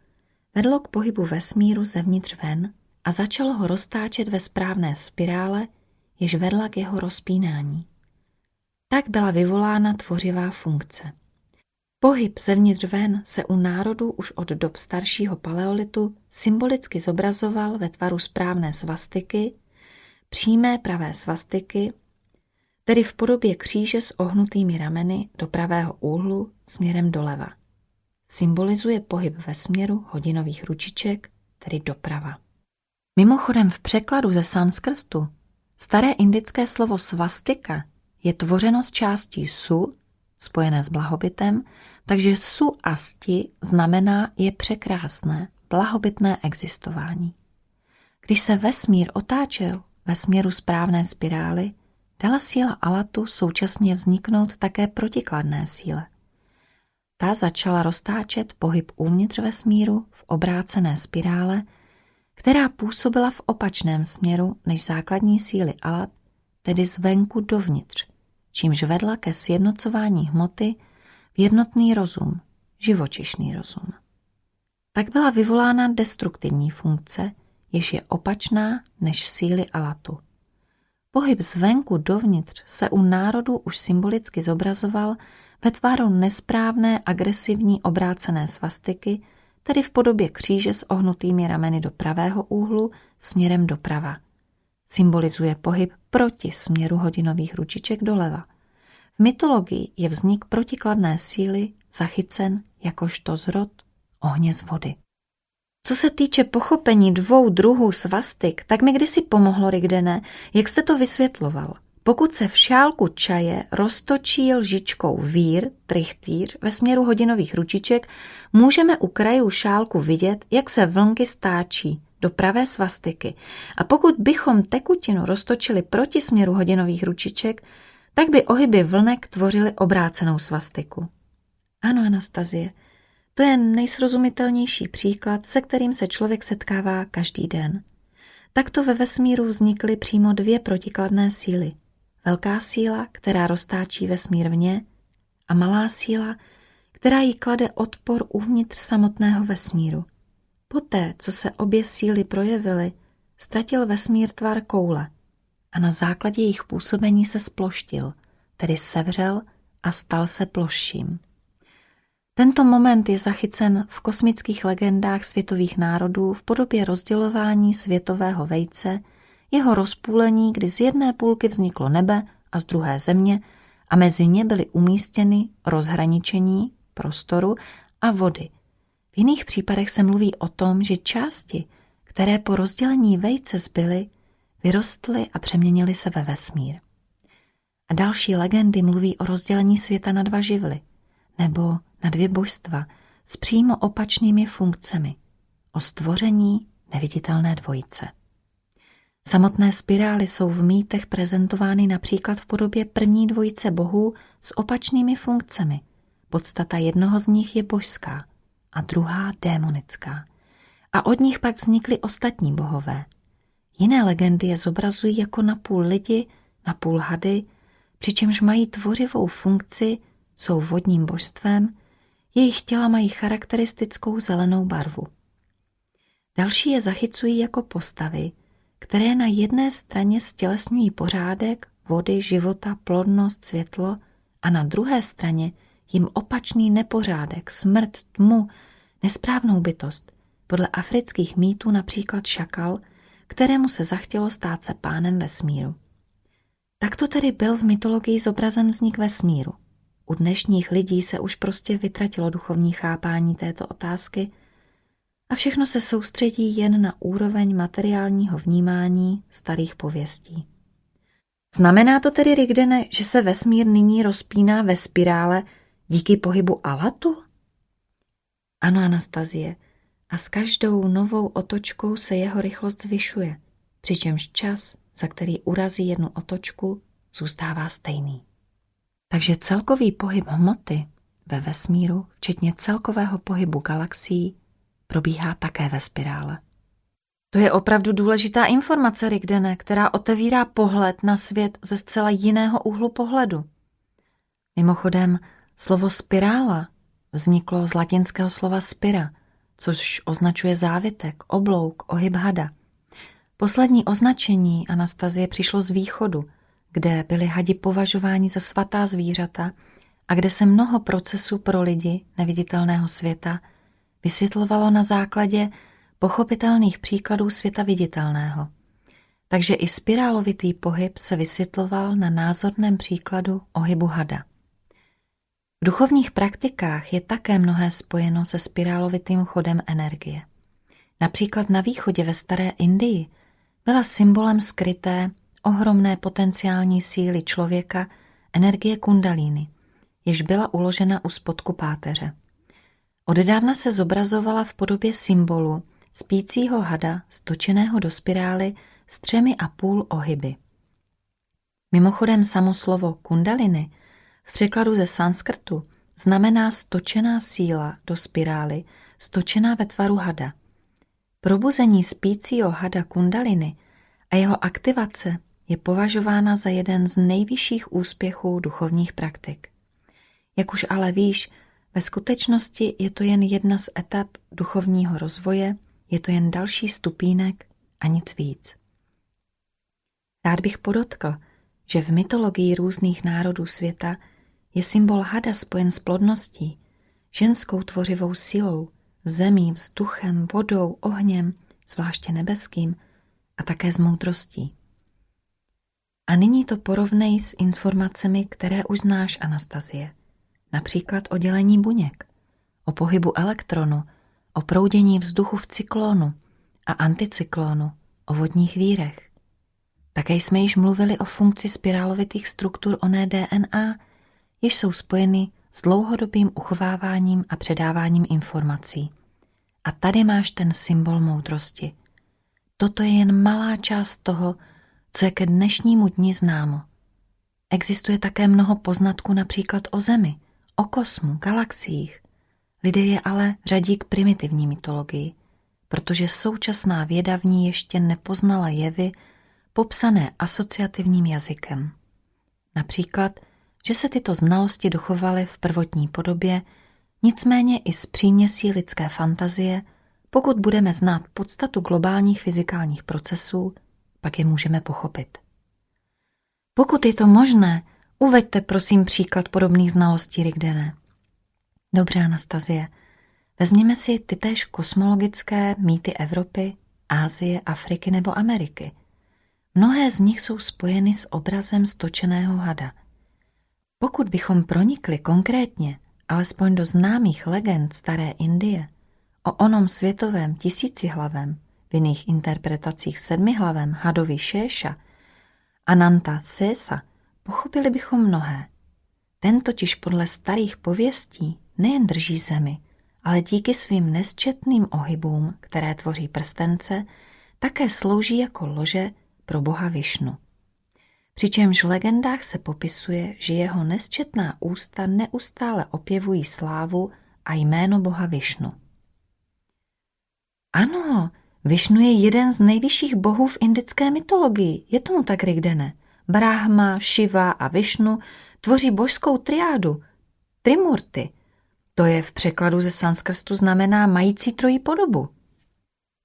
vedlo k pohybu vesmíru zevnitř ven a začalo ho roztáčet ve správné spirále, jež vedla k jeho rozpínání. Tak byla vyvolána tvořivá funkce. Pohyb zevnitř ven se u národů už od dob staršího paleolitu symbolicky zobrazoval ve tvaru správné svastiky, přímé pravé svastiky, tedy v podobě kříže s ohnutými rameny do pravého úhlu směrem doleva. Symbolizuje pohyb ve směru hodinových ručiček, tedy doprava. Mimochodem v překladu ze sanskrtu staré indické slovo svastika je tvořeno z částí su, spojené s blahobytem, takže su asti znamená je překrásné, blahobytné existování. Když se vesmír otáčel ve směru správné spirály, dala síla Alatu současně vzniknout také protikladné síle. Ta začala roztáčet pohyb uvnitř vesmíru v obrácené spirále, která působila v opačném směru než základní síly Alat, tedy zvenku dovnitř, čímž vedla ke sjednocování hmoty jednotný rozum, živočišný rozum. Tak byla vyvolána destruktivní funkce, jež je opačná než síly Alatu. Pohyb zvenku dovnitř se u národů už symbolicky zobrazoval ve tváru nesprávné agresivní obrácené svastiky, tedy v podobě kříže s ohnutými rameny do pravého úhlu směrem doprava. Symbolizuje pohyb proti směru hodinových ručiček doleva. V mytologii je vznik protikladné síly zachycen jakožto zrod ohně z vody. Co se týče pochopení dvou druhů svastik, tak mi kdysi pomohlo, Rigdene, jak jste to vysvětloval. Pokud se v šálku čaje roztočí lžičkou vír, trichtýř, ve směru hodinových ručiček, můžeme u krajů šálku vidět, jak se vlnky stáčí do pravé svastiky. A pokud bychom tekutinu roztočili proti směru hodinových ručiček, tak by ohyby vlnek tvořily obrácenou svastiku. Ano, Anastazie, to je nejsrozumitelnější příklad, se kterým se člověk setkává každý den. Takto ve vesmíru vznikly přímo dvě protikladné síly. Velká síla, která roztáčí vesmír vně, a malá síla, která jí klade odpor uvnitř samotného vesmíru. Poté, co se obě síly projevily, ztratil vesmír tvar koule a na základě jejich působení se sploštil, tedy sevřel a stal se ploším. Tento moment je zachycen v kosmických legendách světových národů v podobě rozdělování světového vejce, jeho rozpůlení, kdy z jedné půlky vzniklo nebe a z druhé země a mezi ně byly umístěny rozhraničení prostoru a vody. V jiných případech se mluví o tom, že části, které po rozdělení vejce zbyly, vyrostly a přeměnily se ve vesmír. A další legendy mluví o rozdělení světa na dva živly, nebo na dvě božstva s přímo opačnými funkcemi, o stvoření neviditelné dvojice. Samotné spirály jsou v mýtech prezentovány například v podobě první dvojice bohů s opačnými funkcemi. Podstata jednoho z nich je božská a druhá démonická. A od nich pak vznikly ostatní bohové. Jiné legendy je zobrazují jako napůl lidi, napůl hady, přičemž mají tvořivou funkci, jsou vodním božstvem jejich těla mají charakteristickou zelenou barvu. Další je zachycují jako postavy, které na jedné straně stělesňují pořádek, vody, života, plodnost, světlo a na druhé straně jim opačný nepořádek, smrt, tmu, nesprávnou bytost, podle afrických mýtů například šakal, kterému se zachtělo stát se pánem vesmíru. Takto tedy byl v mytologii zobrazen vznik vesmíru. U dnešních lidí se už prostě vytratilo duchovní chápání této otázky a všechno se soustředí jen na úroveň materiálního vnímání starých pověstí. Znamená to tedy, Rigdene, že se vesmír nyní rozpíná ve spirále díky pohybu Alatu? Ano, Anastazie, a s každou novou otočkou se jeho rychlost zvyšuje, přičemž čas, za který urazí jednu otočku, zůstává stejný. Takže celkový pohyb hmoty ve vesmíru, včetně celkového pohybu galaxií, probíhá také ve spirále. To je opravdu důležitá informace, Rigdene, která otevírá pohled na svět ze zcela jiného úhlu pohledu. Mimochodem, slovo spirála vzniklo z latinského slova spira, což označuje závitek, oblouk, ohyb hada. Poslední označení Anastazie přišlo z východu – kde byli hadi považováni za svatá zvířata a kde se mnoho procesů pro lidi neviditelného světa vysvětlovalo na základě pochopitelných příkladů světa viditelného. Takže i spirálovitý pohyb se vysvětloval na názorném příkladu ohybu hada. Duchovních praktikách je také mnohé spojeno se spirálovitým chodem energie. Například na východě ve staré Indii byla symbolem skryté, ohromné potenciální síly člověka energie kundalíny, jež byla uložena u spodku páteře. Oddávna se zobrazovala v podobě symbolu spícího hada stočeného do spirály s třemi a půl ohyby. Mimochodem samoslovo kundaliny v překladu ze sanskrtu znamená stočená síla do spirály, stočená ve tvaru hada. Probuzení spícího hada kundaliny a jeho aktivace je považována za jeden z nejvyšších úspěchů duchovních praktik. Jak už ale víš, ve skutečnosti je to jen jedna z etap duchovního rozvoje, je to jen další stupínek a nic víc. Rád bych podotkl, že v mytologii různých národů světa je symbol hada spojen s plodností, ženskou tvořivou silou, zemí, vzduchem, vodou, ohněm, zvláště nebeským, a také s moudrostí. A nyní to porovnej s informacemi, které už znáš, Anastazie. Například o dělení buněk, o pohybu elektronu, o proudění vzduchu v cyklonu a anticyklonu, o vodních vírech. Také jsme již mluvili o funkci spirálovitých struktur oné DNA, jež jsou spojeny s dlouhodobým uchováváním a předáváním informací. A tady máš ten symbol moudrosti. Toto je jen malá část toho, co je ke dnešnímu dni známo. Existuje také mnoho poznatků například o Zemi, o kosmu, galaxiích. Lidé je ale řadí k primitivní mytologii, protože současná věda v ní ještě nepoznala jevy popsané asociativním jazykem. Například, že se tyto znalosti dochovaly v prvotní podobě, nicméně i z příměsí lidské fantazie, pokud budeme znát podstatu globálních fyzikálních procesů, pak je můžeme pochopit. Pokud je to možné, uveďte prosím příklad podobných znalostí Rigdene. Dobře, Anastazie, vezměme si tytéž kosmologické mýty Evropy, Ázie, Afriky nebo Ameriky. Mnohé z nich jsou spojeny s obrazem stočeného hada. Pokud bychom pronikli konkrétně, alespoň do známých legend staré Indie, o onom světovém tisícihlavém, v jiných interpretacích sedmihlavem hadovi Šéša, Ananta Sesa, pochopili bychom mnohé. Ten totiž podle starých pověstí nejen drží zemi, ale díky svým nesčetným ohybům, které tvoří prstence, také slouží jako lože pro boha Višnu. Přičemž v legendách se popisuje, že jeho nesčetná ústa neustále opěvují slávu a jméno boha Višnu. Ano, Višnu je jeden z nejvyšších bohů v indické mytologii. Je tomu tak, Rigdene. Brahma, Shiva a Višnu tvoří božskou triádu, Trimurty. To je v překladu ze sanskrtu znamená mající trojí podobu.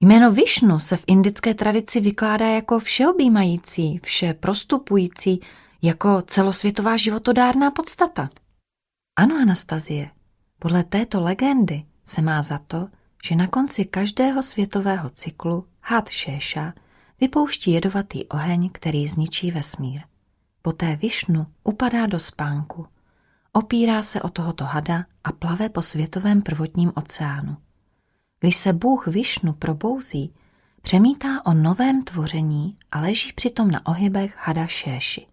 Jméno Višnu se v indické tradici vykládá jako všeobjímající, vše prostupující, jako celosvětová životodárná podstata. Ano, Anastazie, podle této legendy se má za to, že na konci každého světového cyklu had Šéša vypouští jedovatý oheň, který zničí vesmír. Poté Višnu upadá do spánku, opírá se o tohoto hada a plave po světovém prvotním oceánu. Když se Bůh Višnu probouzí, přemítá o novém tvoření a leží přitom na ohybech hada Šéši.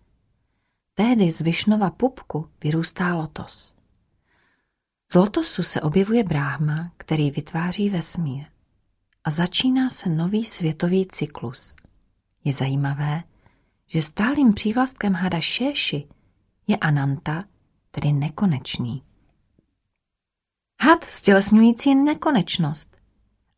Tehdy z Višnova pupku vyrůstá lotos. Z lotosu se objevuje bráhma, který vytváří vesmír. A začíná se nový světový cyklus. Je zajímavé, že stálým přívlastkem hada Šéši je Ananta, tedy nekonečný. Had stělesňující nekonečnost.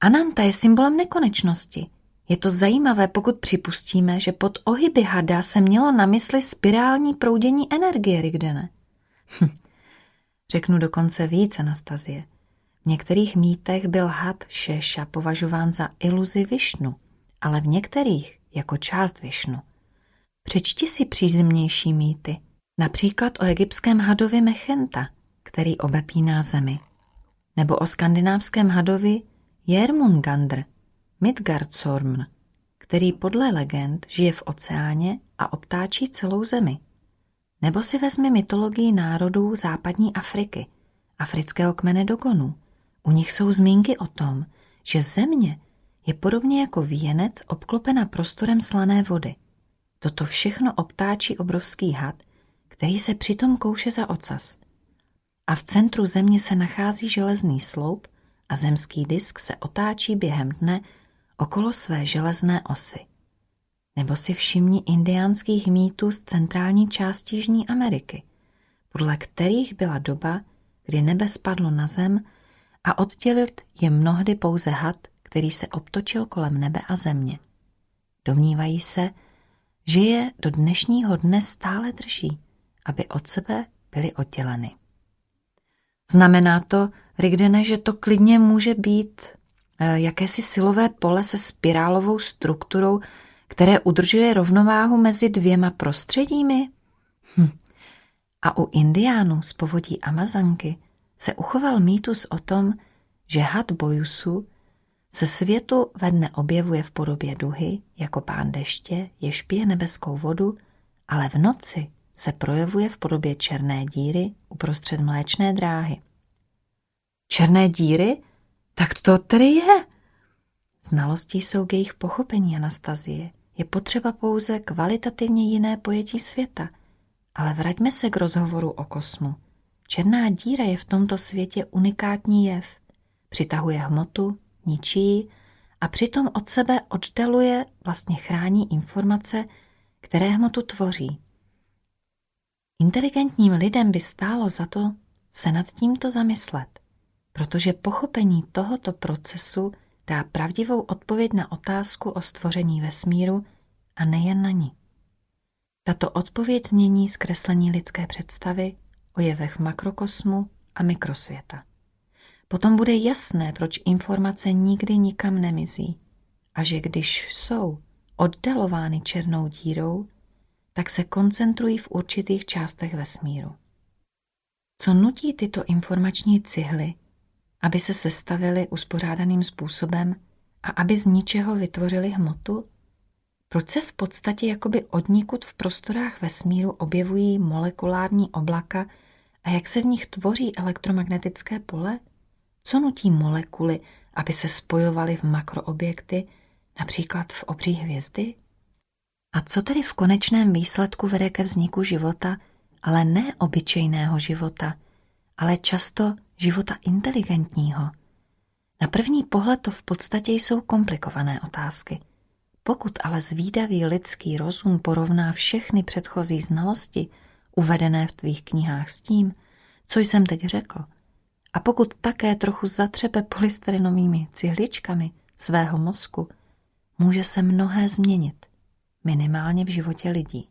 Ananta je symbolem nekonečnosti. Je to zajímavé, pokud připustíme, že pod ohyby hada se mělo na mysli spirální proudění energie Rigdene. Hm, Řeknu dokonce víc, Anastazie. V některých mýtech byl had Šeša považován za iluzi Višnu, ale v některých jako část Višnu. Přečti si přízemnější mýty. Například o egyptském hadovi Mechenta, který obepíná zemi. Nebo o skandinávském hadovi Jermungandr, Midgardsormn, který podle legend žije v oceáně a obtáčí celou zemi. Nebo si vezmi mytologii národů západní Afriky, afrického kmene Dogonů. U nich jsou zmínky o tom, že země je podobně jako věnec obklopena prostorem slané vody. Toto všechno obtáčí obrovský had, který se přitom kouše za ocas. A v centru země se nachází železný sloup a zemský disk se otáčí během dne okolo své železné osy. Nebo si všimni indiánských mýtů z centrální části Jižní Ameriky, podle kterých byla doba, kdy nebe spadlo na zem a oddělit je mnohdy pouze had, který se obtočil kolem nebe a země. Domnívají se, že je do dnešního dne stále drží, aby od sebe byly odděleny. Znamená to, Rigdene, že to klidně může být eh, jakési silové pole se spirálovou strukturou, které udržuje rovnováhu mezi dvěma prostředími? Hm. A u indiánů z povodí Amazanky se uchoval mýtus o tom, že had Bojusu se světu ve dne objevuje v podobě duhy, jako pán deště, jež pije nebeskou vodu, ale v noci se projevuje v podobě černé díry uprostřed mléčné dráhy. Černé díry? Tak to tedy je. Znalosti jsou k jejich pochopení Anastazie. Je potřeba pouze kvalitativně jiné pojetí světa. Ale vraťme se k rozhovoru o kosmu. Černá díra je v tomto světě unikátní jev. Přitahuje hmotu, ničí a přitom od sebe oddaluje, vlastně chrání informace, které hmotu tvoří. Inteligentním lidem by stálo za to se nad tímto zamyslet, protože pochopení tohoto procesu dá pravdivou odpověď na otázku o stvoření vesmíru a nejen na ní. Tato odpověď změní zkreslení lidské představy o jevech makrokosmu a mikrosvěta. Potom bude jasné, proč informace nikdy nikam nemizí a že když jsou oddalovány černou dírou, tak se koncentrují v určitých částech vesmíru. Co nutí tyto informační cihly, aby se sestavily uspořádaným způsobem a aby z ničeho vytvořili hmotu? Proč se v podstatě jakoby odnikud v prostorách vesmíru objevují molekulární oblaka a jak se v nich tvoří elektromagnetické pole? Co nutí molekuly, aby se spojovaly v makroobjekty, například v obří hvězdy? A co tedy v konečném výsledku vede ke vzniku života, ale ne obyčejného života, ale často života inteligentního? Na první pohled to v podstatě jsou komplikované otázky. Pokud ale zvídavý lidský rozum porovná všechny předchozí znalosti uvedené v tvých knihách s tím, co jsem teď řekl, a pokud také trochu zatřepe polystyrenovými cihličkami svého mozku, může se mnohé změnit, minimálně v životě lidí.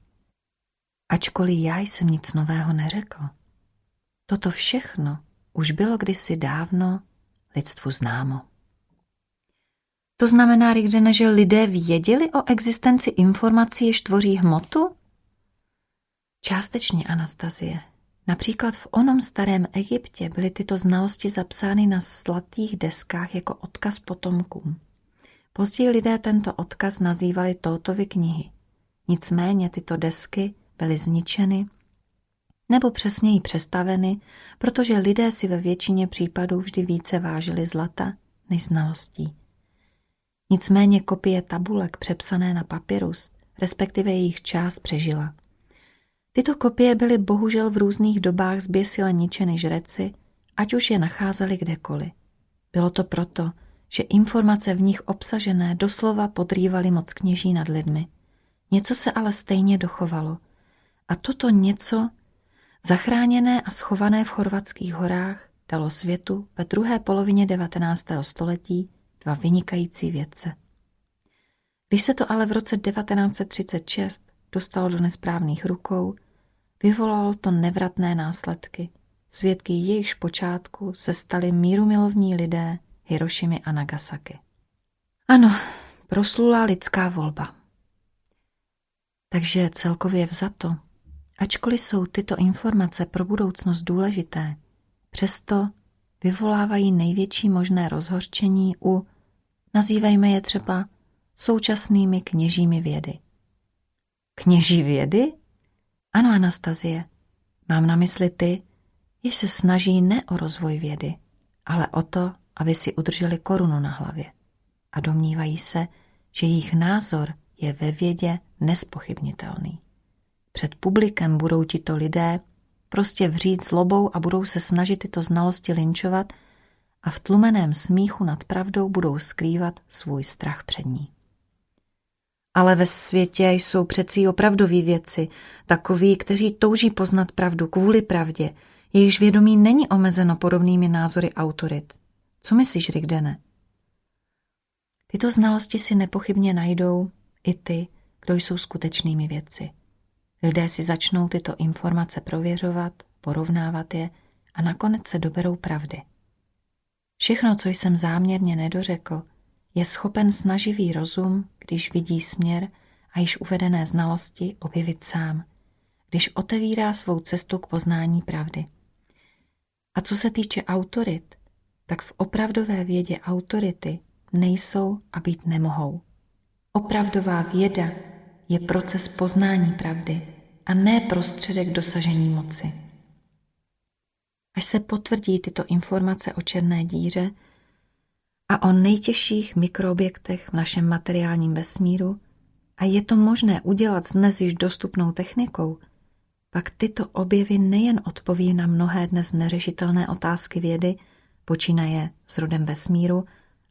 Ačkoliv já jsem nic nového neřekl, toto všechno už bylo kdysi dávno lidstvu známo. To znamená, Rigdene, že lidé věděli o existenci informací, jež tvoří hmotu? Částečně, Anastazie. Například v onom starém Egyptě byly tyto znalosti zapsány na slatých deskách jako odkaz potomkům. Později lidé tento odkaz nazývali Tótovy knihy. Nicméně tyto desky byly zničeny nebo přesněji přestaveny, protože lidé si ve většině případů vždy více vážili zlata než znalostí. Nicméně kopie tabulek přepsané na papirus, respektive jejich část přežila. Tyto kopie byly bohužel v různých dobách zběsile ničeny žreci, ať už je nacházeli kdekoliv. Bylo to proto, že informace v nich obsažené doslova podrývaly moc kněží nad lidmi. Něco se ale stejně dochovalo. A toto něco, zachráněné a schované v chorvatských horách, dalo světu ve druhé polovině 19. století dva vynikající vědce. Když se to ale v roce 1936 dostalo do nesprávných rukou, vyvolalo to nevratné následky. Svědky jejichž počátku se stali mírumilovní lidé Hirošimi a Nagasaki. Ano, proslula lidská volba. Takže celkově vzato, Ačkoliv jsou tyto informace pro budoucnost důležité, přesto vyvolávají největší možné rozhorčení u, nazývejme je třeba, současnými kněžími vědy. Kněží vědy? Ano, Anastazie. Mám na mysli ty, jež se snaží ne o rozvoj vědy, ale o to, aby si udrželi korunu na hlavě. A domnívají se, že jejich názor je ve vědě nespochybnitelný. Před publikem budou tito lidé prostě vřít zlobou a budou se snažit tyto znalosti linčovat a v tlumeném smíchu nad pravdou budou skrývat svůj strach před ní. Ale ve světě jsou přeci opravdoví věci, takoví, kteří touží poznat pravdu kvůli pravdě, jejichž vědomí není omezeno podobnými názory autorit. Co myslíš, Rigdene? Tyto znalosti si nepochybně najdou i ty, kdo jsou skutečnými věci. Lidé si začnou tyto informace prověřovat, porovnávat je a nakonec se doberou pravdy. Všechno, co jsem záměrně nedořekl, je schopen snaživý rozum, když vidí směr a již uvedené znalosti objevit sám, když otevírá svou cestu k poznání pravdy. A co se týče autorit, tak v opravdové vědě autority nejsou a být nemohou. Opravdová věda je proces poznání pravdy a ne prostředek dosažení moci. Až se potvrdí tyto informace o černé díře a o nejtěžších mikroobjektech v našem materiálním vesmíru, a je to možné udělat s dnes již dostupnou technikou, pak tyto objevy nejen odpoví na mnohé dnes neřešitelné otázky vědy, počínaje s rodem vesmíru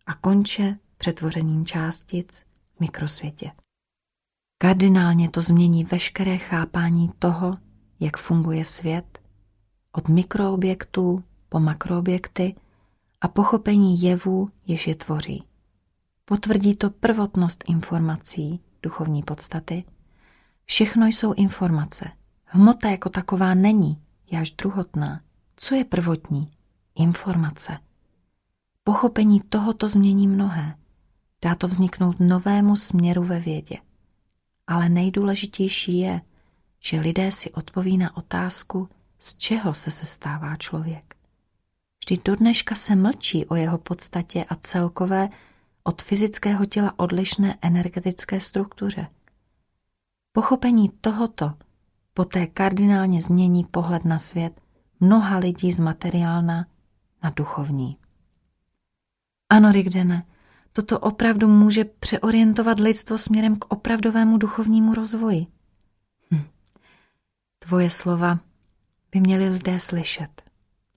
a konče přetvořením částic v mikrosvětě. Kardinálně to změní veškeré chápání toho, jak funguje svět, od mikroobjektů po makroobjekty a pochopení jevů, jež je tvoří. Potvrdí to prvotnost informací, duchovní podstaty. Všechno jsou informace. Hmota jako taková není, jáž druhotná. Co je prvotní? Informace. Pochopení tohoto změní mnohé. Dá to vzniknout novému směru ve vědě. Ale nejdůležitější je, že lidé si odpoví na otázku, z čeho se sestává člověk. Vždyť do dneška se mlčí o jeho podstatě a celkové od fyzického těla odlišné energetické struktuře. Pochopení tohoto poté kardinálně změní pohled na svět mnoha lidí z materiálna na duchovní. Ano, Rigdene, Toto opravdu může přeorientovat lidstvo směrem k opravdovému duchovnímu rozvoji. Hm. Tvoje slova by měli lidé slyšet,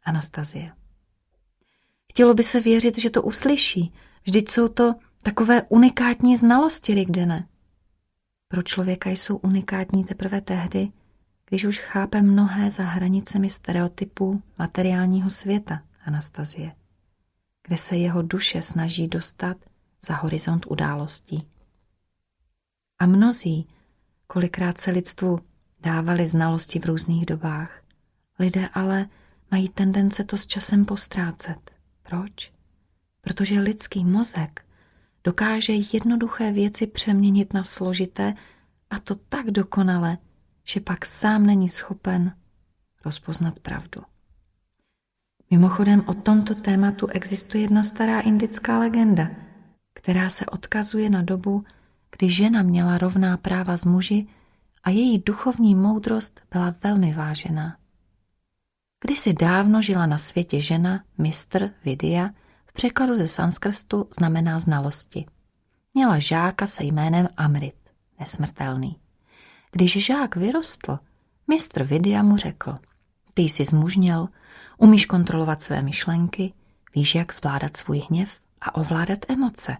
Anastazie. Chtělo by se věřit, že to uslyší. Vždyť jsou to takové unikátní znalosti, Rigdene. Pro člověka jsou unikátní teprve tehdy, když už chápe mnohé za hranicemi stereotypů materiálního světa, Anastazie kde se jeho duše snaží dostat za horizont událostí. A mnozí, kolikrát se lidstvu dávali znalosti v různých dobách, lidé ale mají tendence to s časem postrácet. Proč? Protože lidský mozek dokáže jednoduché věci přeměnit na složité a to tak dokonale, že pak sám není schopen rozpoznat pravdu. Mimochodem o tomto tématu existuje jedna stará indická legenda, která se odkazuje na dobu, kdy žena měla rovná práva s muži a její duchovní moudrost byla velmi vážená. Kdysi dávno žila na světě žena, mistr Vidya, v překladu ze sanskrstu znamená znalosti. Měla žáka se jménem Amrit, nesmrtelný. Když žák vyrostl, mistr Vidya mu řekl, ty jsi zmužněl, Umíš kontrolovat své myšlenky, víš, jak zvládat svůj hněv a ovládat emoce.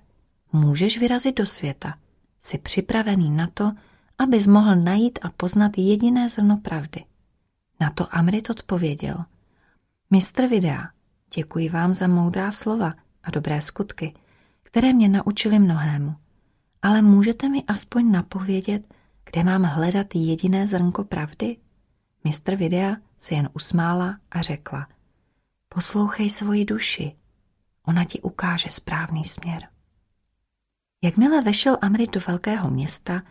Můžeš vyrazit do světa. Jsi připravený na to, abys mohl najít a poznat jediné zrno pravdy. Na to Amrit odpověděl. Mistr Videa, děkuji vám za moudrá slova a dobré skutky, které mě naučili mnohému. Ale můžete mi aspoň napovědět, kde mám hledat jediné zrnko pravdy? Mistr Videa si jen usmála a řekla Poslouchej svoji duši, ona ti ukáže správný směr. Jakmile vešel Amrit do velkého města,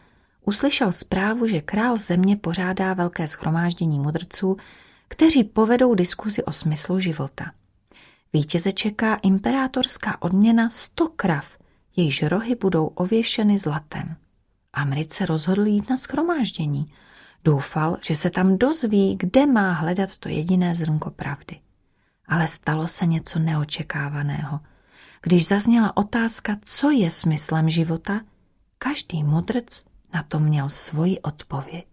uslyšel zprávu, že král země pořádá velké schromáždění mudrců, kteří povedou diskuzi o smyslu života. Vítěze čeká imperátorská odměna 100 krav, jejíž rohy budou ověšeny zlatem. Amrit se rozhodl jít na schromáždění. Doufal, že se tam dozví, kde má hledat to jediné zrnko pravdy. Ale stalo se něco neočekávaného. Když zazněla otázka, co je smyslem života, každý mudrc na to měl svoji odpověď.